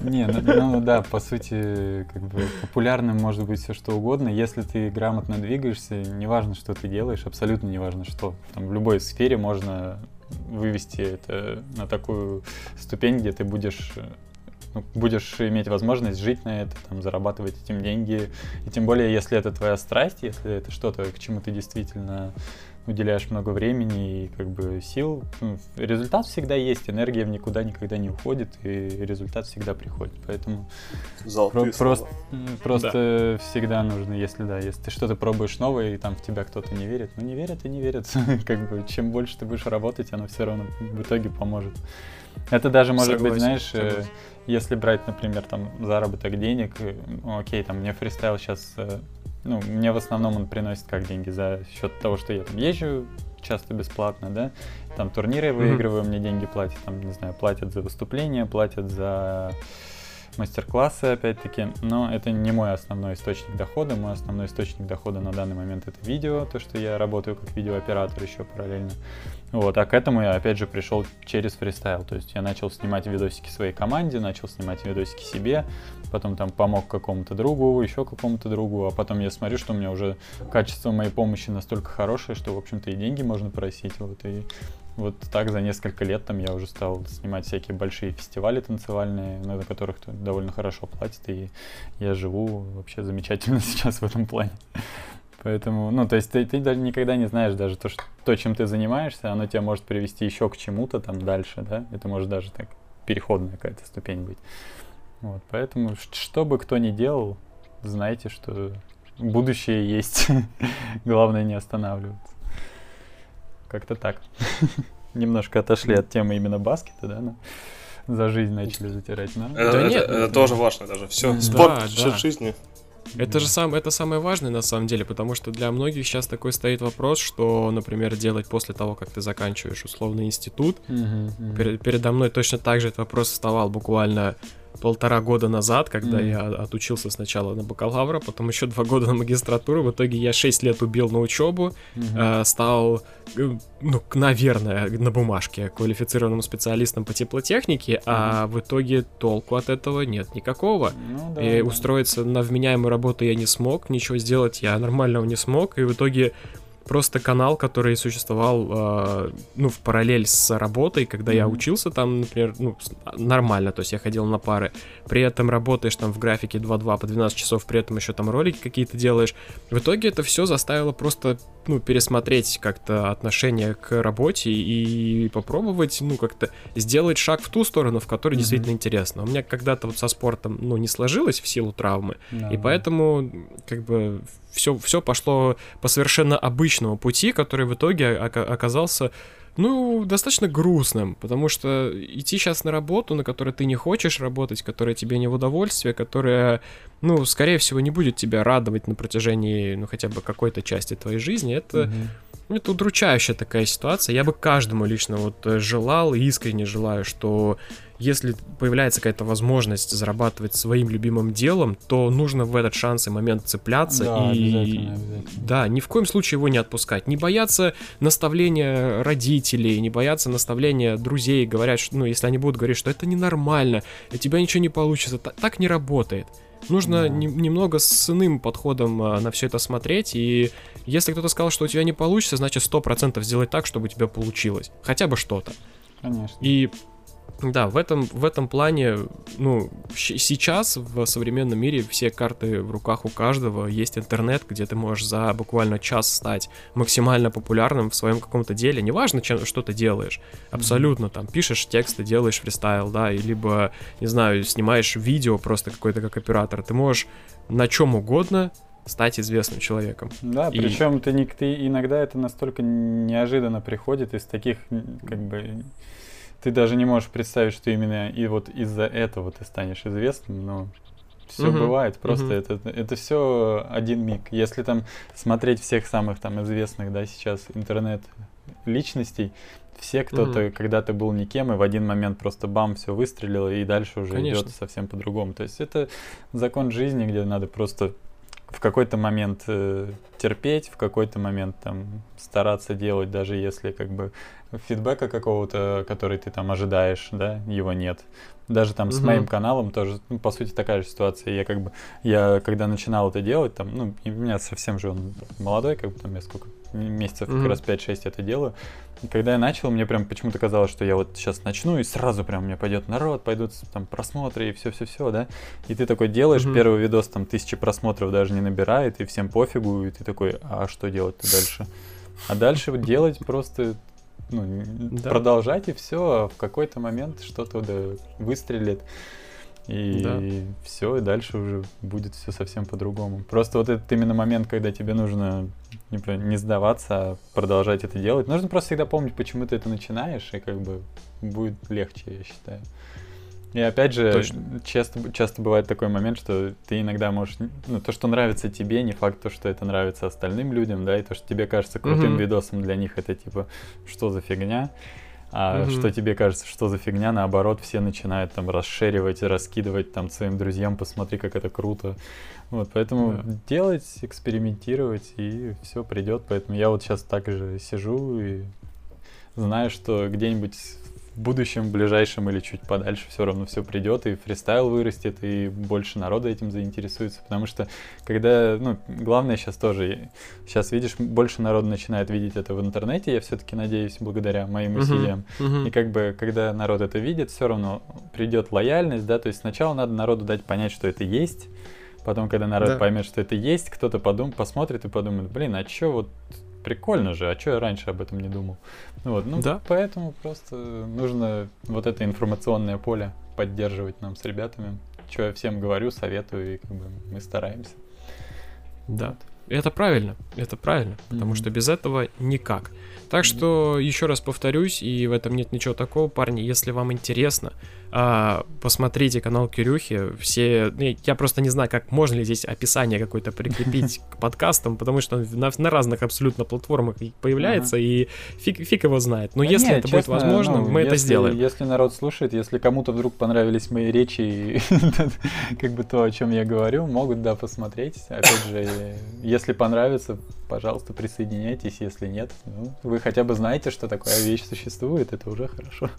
Не, ну, ну да, по сути, как бы популярным может быть все что угодно, если ты грамотно двигаешься, неважно, что ты делаешь, абсолютно неважно что. Там в любой сфере можно вывести это на такую ступень, где ты будешь ну, будешь иметь возможность жить на это, там, зарабатывать этим деньги. И тем более, если это твоя страсть, если это что-то, к чему ты действительно уделяешь много времени и как бы сил, ну, результат всегда есть, энергия в никуда никогда не уходит, и результат всегда приходит. Поэтому про- просто, просто да. всегда нужно, если да, если ты что-то пробуешь новое, и там в тебя кто-то не верит, ну не верят и не верят. *laughs* как бы чем больше ты будешь работать, оно все равно в итоге поможет. Это даже может Согласен. быть, знаешь, э, если брать, например, там заработок денег, э, ну, окей, там мне фристайл сейчас, э, ну, мне в основном он приносит как деньги за счет того, что я там езжу часто бесплатно, да, там турниры выигрываю, mm-hmm. мне деньги платят, там, не знаю, платят за выступления, платят за мастер-классы, опять-таки, но это не мой основной источник дохода. Мой основной источник дохода на данный момент это видео, то, что я работаю как видеооператор еще параллельно. Вот, а к этому я опять же пришел через фристайл. То есть я начал снимать видосики своей команде, начал снимать видосики себе, потом там помог какому-то другу, еще какому-то другу, а потом я смотрю, что у меня уже качество моей помощи настолько хорошее, что, в общем-то, и деньги можно просить. Вот, и вот так за несколько лет там я уже стал снимать всякие большие фестивали танцевальные, на которых довольно хорошо платят, и я живу вообще замечательно *laughs* сейчас в этом плане. Поэтому, ну, то есть ты, ты даже никогда не знаешь даже то, что, то, чем ты занимаешься, оно тебя может привести еще к чему-то там дальше, да, это может даже так переходная какая-то ступень быть. Вот, поэтому, что бы кто ни делал, знайте, что будущее есть. *laughs* Главное не останавливаться. Как-то так. *laughs* Немножко отошли от темы именно баскета, да, но за жизнь начали затирать, да? Это, да нет, это, тоже важно даже. Все, спорт, жизни. Это же сам, это самое важное на самом деле, потому что для многих сейчас такой стоит вопрос, что, например, делать после того, как ты заканчиваешь условный институт. Uh-huh, uh-huh. Перед, передо мной точно так же этот вопрос вставал буквально полтора года назад, когда mm. я отучился сначала на бакалавра, потом еще два года на магистратуру. В итоге я шесть лет убил на учебу, mm-hmm. э, стал, э, ну, наверное, на бумажке квалифицированным специалистом по теплотехнике, mm-hmm. а в итоге толку от этого нет никакого. Ну, да, и да. устроиться на вменяемую работу я не смог, ничего сделать я нормального не смог, и в итоге просто канал, который существовал, э, ну, в параллель с работой, когда mm-hmm. я учился там, например, ну, нормально, то есть я ходил на пары, при этом работаешь там в графике 2-2 по 12 часов, при этом еще там ролики какие-то делаешь. В итоге это все заставило просто, ну, пересмотреть как-то отношение к работе и попробовать, ну, как-то сделать шаг в ту сторону, в которой mm-hmm. действительно интересно. У меня когда-то вот со спортом, ну, не сложилось в силу травмы, no. и поэтому, как бы, все, все пошло по совершенно обычному пути, который в итоге оказался, ну, достаточно грустным, потому что идти сейчас на работу, на которой ты не хочешь работать, которая тебе не в удовольствие, которая, ну, скорее всего, не будет тебя радовать на протяжении, ну, хотя бы какой-то части твоей жизни, это... Mm-hmm. Это удручающая такая ситуация. Я бы каждому лично вот желал и искренне желаю, что если появляется какая-то возможность зарабатывать своим любимым делом, то нужно в этот шанс и момент цепляться Да, и обязательно, обязательно. да, ни в коем случае его не отпускать, не бояться наставления родителей, не бояться наставления друзей, говорят, что, ну, если они будут говорить, что это ненормально, у тебя ничего не получится, та- так не работает. Нужно Да. не- немного с иным подходом а, на все это смотреть, и если кто-то сказал, что у тебя не получится, значит 100% сделать так, чтобы у тебя получилось. Хотя бы что-то. Конечно. И да, в этом, в этом плане, ну, сейчас в современном мире все карты в руках у каждого, есть интернет, где ты можешь за буквально час стать максимально популярным в своем каком-то деле, неважно, чем, что ты делаешь, абсолютно, там, пишешь тексты, делаешь фристайл, да, и либо, не знаю, снимаешь видео просто какой-то как оператор, ты можешь на чем угодно стать известным человеком. Да, И- причем ты, ты иногда это настолько неожиданно приходит из таких, как бы, ты даже не можешь представить, что именно и вот из-за этого ты станешь известным, но все Мгм, бывает, просто мгм. это, это все один миг. Если там смотреть всех самых там известных, да, сейчас интернет личностей, все кто-то когда-то был никем, и в один момент просто бам, все выстрелило, и дальше уже Конечно. идет совсем по-другому. То есть это закон жизни, где надо просто в какой-то момент э, терпеть, в какой-то момент там стараться делать, даже если как бы фидбэка какого-то, который ты там ожидаешь, да, его нет. Даже там с Мгм. моим каналом тоже, ну, по сути, такая же ситуация. Я как бы, я когда начинал это делать, там, ну, у меня совсем же он молодой, как бы там я сколько, месяцев Мгм. как раз 5-6 это делаю. И когда я начал, мне прям почему-то казалось, что я вот сейчас начну, и сразу прям мне пойдет народ, пойдут там просмотры и все-все-все, да. И ты такой делаешь, Мгм. первый видос там тысячи просмотров даже не набирает, и всем пофигу, и ты такой, а что делать-то *laughs* дальше? А дальше вот делать просто, ну, Да. продолжать и все, а в какой-то момент что-то да, выстрелит. И Да. все, и дальше уже будет все совсем по-другому. Просто вот этот именно момент, когда тебе нужно не, не сдаваться, а продолжать это делать. Нужно просто всегда помнить, почему ты это начинаешь, и как бы будет легче, я считаю. И опять же, Точно. часто, часто бывает такой момент, что ты иногда можешь... Ну, то, что нравится тебе, не факт то, что это нравится остальным людям, да, и то, что тебе кажется крутым Мгм. видосом для них, это типа, что за фигня, а Мгм. что тебе кажется, что за фигня, наоборот, все начинают там расширивать, раскидывать там своим друзьям, посмотри, как это круто. Вот, поэтому Да. делать, экспериментировать, и все придет. Поэтому я вот сейчас так же сижу и знаю, что где-нибудь в будущем, ближайшем или чуть подальше все равно все придет, и фристайл вырастет, и больше народа этим заинтересуется. Потому что когда, ну, главное сейчас тоже, сейчас видишь, больше народу начинает видеть это в интернете, я все-таки надеюсь, благодаря моим усилиям. Мгм. И как бы, когда народ это видит, все равно придет лояльность, да, то есть сначала надо народу дать понять, что это есть, потом, когда народ Да. поймет, что это есть, кто-то подум, посмотрит и подумает, блин, а чё вот прикольно же, а чё я раньше об этом не думал? Ну Вот, ну, Да. поэтому просто нужно вот это информационное поле поддерживать нам с ребятами, что я всем говорю, советую, и как бы мы стараемся. Да. Это правильно, это правильно, потому Мгм. что без этого никак. Так что еще раз повторюсь, и в этом нет ничего такого, парни, если вам интересно, а, посмотрите канал Кирюхи, все, ну, я просто не знаю, как можно ли здесь описание какое-то прикрепить *laughs* к подкастам, потому что он на, на разных абсолютно платформах появляется, и фиг, фиг его знает. Но Да если не, это будет честно, возможно, ну, мы это если- сделаем. Если народ слушает, если кому-то вдруг понравились мои речи, и *laughs* как бы то, о чем я говорю, могут, да, посмотреть. Опять же, *laughs* если понравится, пожалуйста, присоединяйтесь. Если нет, ну, вы хотя бы знаете, что такая вещь существует, это уже хорошо.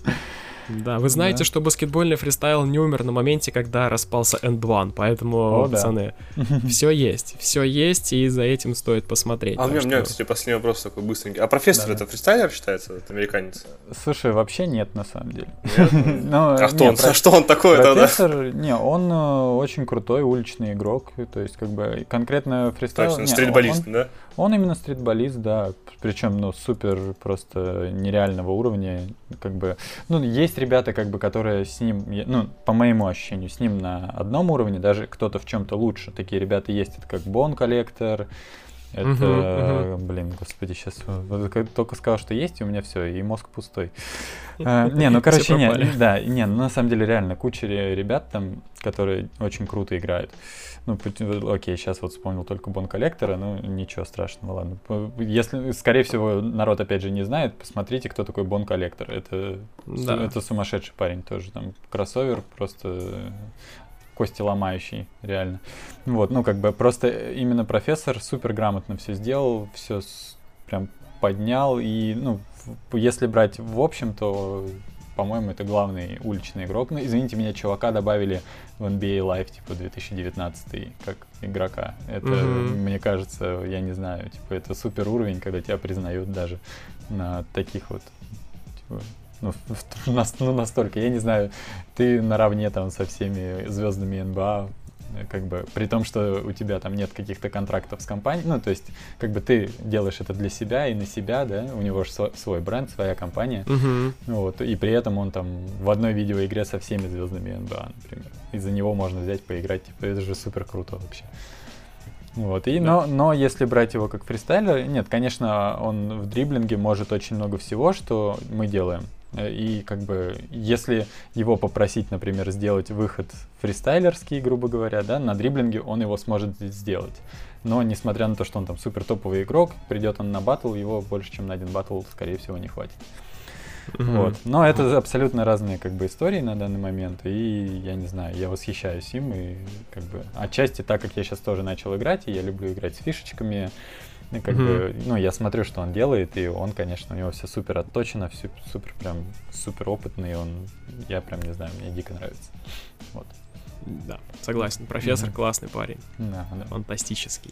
Да, вы знаете, Да. что баскетбольный фристайл не умер на моменте, когда распался End One, поэтому, О, да. пацаны, *laughs* все есть, все есть, и за этим стоит посмотреть. А у меня, у меня, что- кстати, последний вопрос такой быстренький. А профессор Да. это фристайлер считается, это американец? Слушай, вообще нет, на самом деле. *laughs* *laughs* Ну, А кто он? Что он такой тогда? Профессор, не, он э, очень крутой уличный игрок, то есть как бы конкретно фристайл... Точно, стритболист, да? Он именно стритболист, да, причем, ну, супер просто нереального уровня, как бы, ну, есть ребята, как бы, которые с ним, ну, по моему ощущению, с ним на одном уровне, даже кто-то в чем-то лучше, такие ребята есть, это как Бон Коллектор, Это, Мгм, блин, господи, сейчас только сказал, что есть, и у меня все, и мозг пустой. *laughs* А, Не, ну короче, не, да, не, ну на самом деле реально куча ре- ребят там, которые очень круто играют. Ну, путь- окей, сейчас вот вспомнил только Бон Коллектора, ну ничего страшного, ладно. Если, скорее всего, народ опять же не знает, посмотрите, кто такой Бон Коллектор. Это, Да. это сумасшедший парень тоже, там кроссовер просто кости ломающий, реально. Вот, ну как бы просто именно профессор супер грамотно все сделал, все прям поднял и, ну, если брать в общем, то по-моему, это главный уличный игрок. Ну, извините меня, чувака добавили в NBA Live, типа, 2019 как игрока. Это, Мгм. мне кажется, я не знаю, типа, это супер уровень, когда тебя признают даже на таких вот, типа, ну, ну, настолько, я не знаю, ты наравне там со всеми звездами НБА, э, как бы, при том, что у тебя там нет каких-то контрактов с компанией, ну, то есть, как бы ты делаешь это для себя и на себя, да, у него же свой, свой бренд, своя компания, Мгм. вот, и при этом он там в одной видеоигре со всеми звездами НБА, например. Из-за него можно взять, поиграть, типа, это же супер круто вообще. Вот, и, но, но если брать его как фристайлер, нет, конечно, он в дриблинге может очень много всего, что мы делаем. Э, И как бы, если его попросить, например, сделать выход фристайлерский, грубо говоря, да, на дриблинге он его сможет сделать. Но несмотря на то, что он там супер топовый игрок, придет он на батл, его больше, чем на один батл, скорее всего, не хватит. Мгм. Вот. Но это абсолютно разные как бы истории на данный момент, и я не знаю, я восхищаюсь им, и как бы отчасти так как я сейчас тоже начал играть, и я люблю играть с фишечками, и как Мгм. бы, ну, я смотрю, что он делает, и он, конечно, у него все супер отточено, все супер прям супер опытный, он, я прям не знаю, мне дико нравится. Вот. Да, согласен. Профессор Мгм. классный парень. Да, да, Фантастический.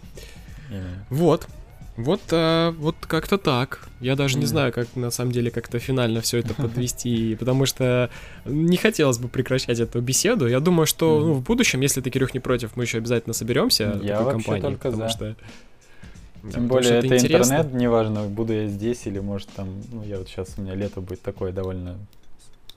именно. Вот. Вот, а, вот как-то так. Я даже не Мгм. знаю, как на самом деле как-то финально все это подвести, *laughs* потому что не хотелось бы прекращать эту беседу. Я думаю, что Мгм. ну, в будущем, если ты, Кирюх, не против, мы еще обязательно соберемся Я такой вообще компанией, только потому за. что Да, Тем более что это, интересно. интернет, неважно, буду я здесь или может там, ну я вот сейчас у меня лето будет такое довольно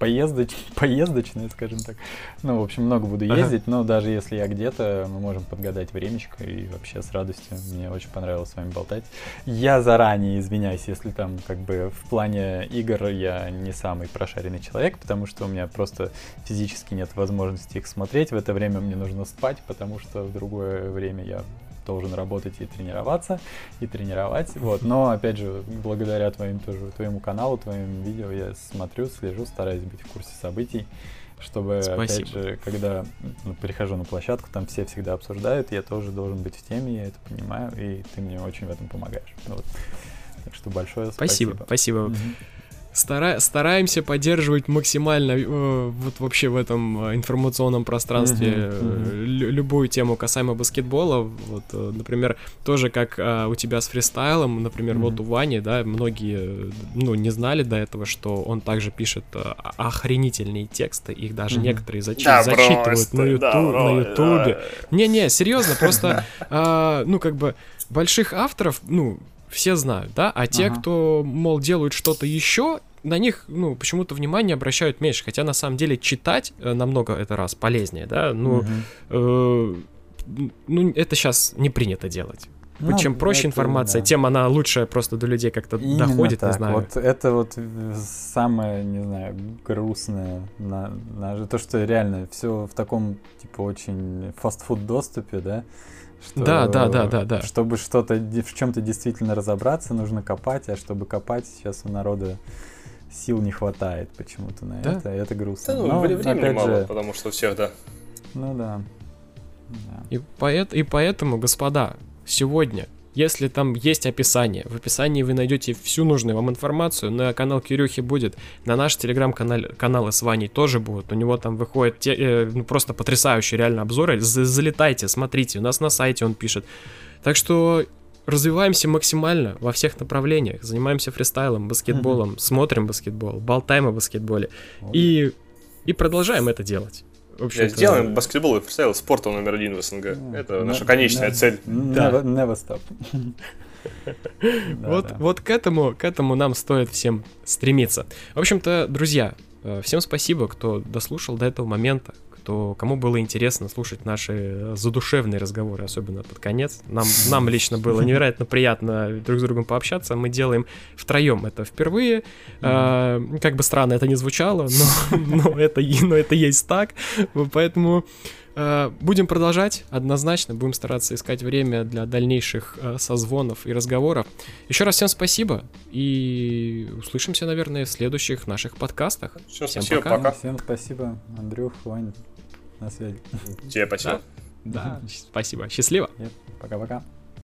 поездоч, *laughs* поездочное, скажем так. Ну, в общем, много буду Ага. ездить, но даже если я где-то, мы можем подгадать времечко и вообще с радостью. Мне очень понравилось с вами болтать. Я заранее извиняюсь, если там как бы в плане игр я не самый прошаренный человек, потому что у меня просто физически нет возможности их смотреть. В это время мне нужно спать, потому что в другое время я должен работать и тренироваться, и тренировать. Вот. Но, опять же, благодаря твоим тоже, твоему каналу, твоим видео я смотрю, слежу, стараюсь быть в курсе событий, чтобы, Спасибо. опять же, когда ну, прихожу на площадку, там все всегда обсуждают, я тоже должен быть в теме, я это понимаю, и ты мне очень в этом помогаешь. Вот. Так что большое Спасибо, спасибо. спасибо. Мгм. Стара- стараемся поддерживать максимально э, вот вообще в этом э, информационном пространстве э, лю- любую тему касаемо баскетбола. Вот, э, например, тоже как а, у тебя с фристайлом, например, Мгм. вот у Вани, да, многие, э, ну, не знали до этого, что он также пишет э, охренительные тексты, их даже некоторые зачи- Да, зачитывают просто, на, да, юту- на ютубе. да. Не-не, серьезно, просто, *laughs* а, ну, как бы, больших авторов, ну, все знают, да, а те, Ага. кто, мол, делают что-то еще, на них, ну, почему-то внимание обращают меньше, хотя на самом деле читать э, намного это раз полезнее, да, ну, Мгм. э, ну, это сейчас не принято делать. Ну, Чем проще это информация, да. тем она лучше просто до людей как-то Именно доходит, так. не знаю. Вот это вот э, самое, не знаю, грустное, на, на- то, что реально все в таком, типа, очень фастфуд доступе, да? Что, Да, да, да, да, да. Чтобы что-то, в чем-то действительно разобраться, нужно копать, а чтобы копать, сейчас у народа сил не хватает почему-то на Да. это, и это грустно. Да, ну, Но, вре- времени опять мало, же, потому что у всех, да. ну да. Да. И, поэт, и поэтому, господа, сегодня, если там есть описание, в описании вы найдете всю нужную вам информацию, на канал Кирюхи будет, на наш телеграм-канал каналы с Ваней тоже будут, у него там выходят те, э, ну, просто потрясающие реально обзоры, З- залетайте, смотрите, у нас на сайте он пишет. Так что развиваемся максимально во всех направлениях, занимаемся фристайлом, баскетболом, смотрим баскетбол, болтаем о баскетболе Вот. и, и продолжаем это делать. Общем-то, Сделаем баскетбол и фристайл спортом номер один в СНГ. Это наша конечная не- цель. Да. Never, never stop. *laughs* Вот, вот к этому, к этому нам стоит всем стремиться. В общем-то, друзья, э, всем спасибо, кто дослушал до этого момента, кто, кому было интересно слушать наши задушевные разговоры, особенно под конец. Нам, нам лично было невероятно приятно друг с другом пообщаться. Мы делаем втроем это впервые. А, как бы странно это не звучало, но, *laughs* но, это, но это есть так. Поэтому Э, будем продолжать, однозначно. Будем стараться искать время для дальнейших э, созвонов и разговоров. Еще раз всем спасибо. И услышимся, наверное, в следующих наших подкастах. Все, всем спасибо, пока. пока. Всем спасибо, Андрюх, Вань, на связи. Тебе спасибо. Да, спасибо. Счастливо. Пока-пока.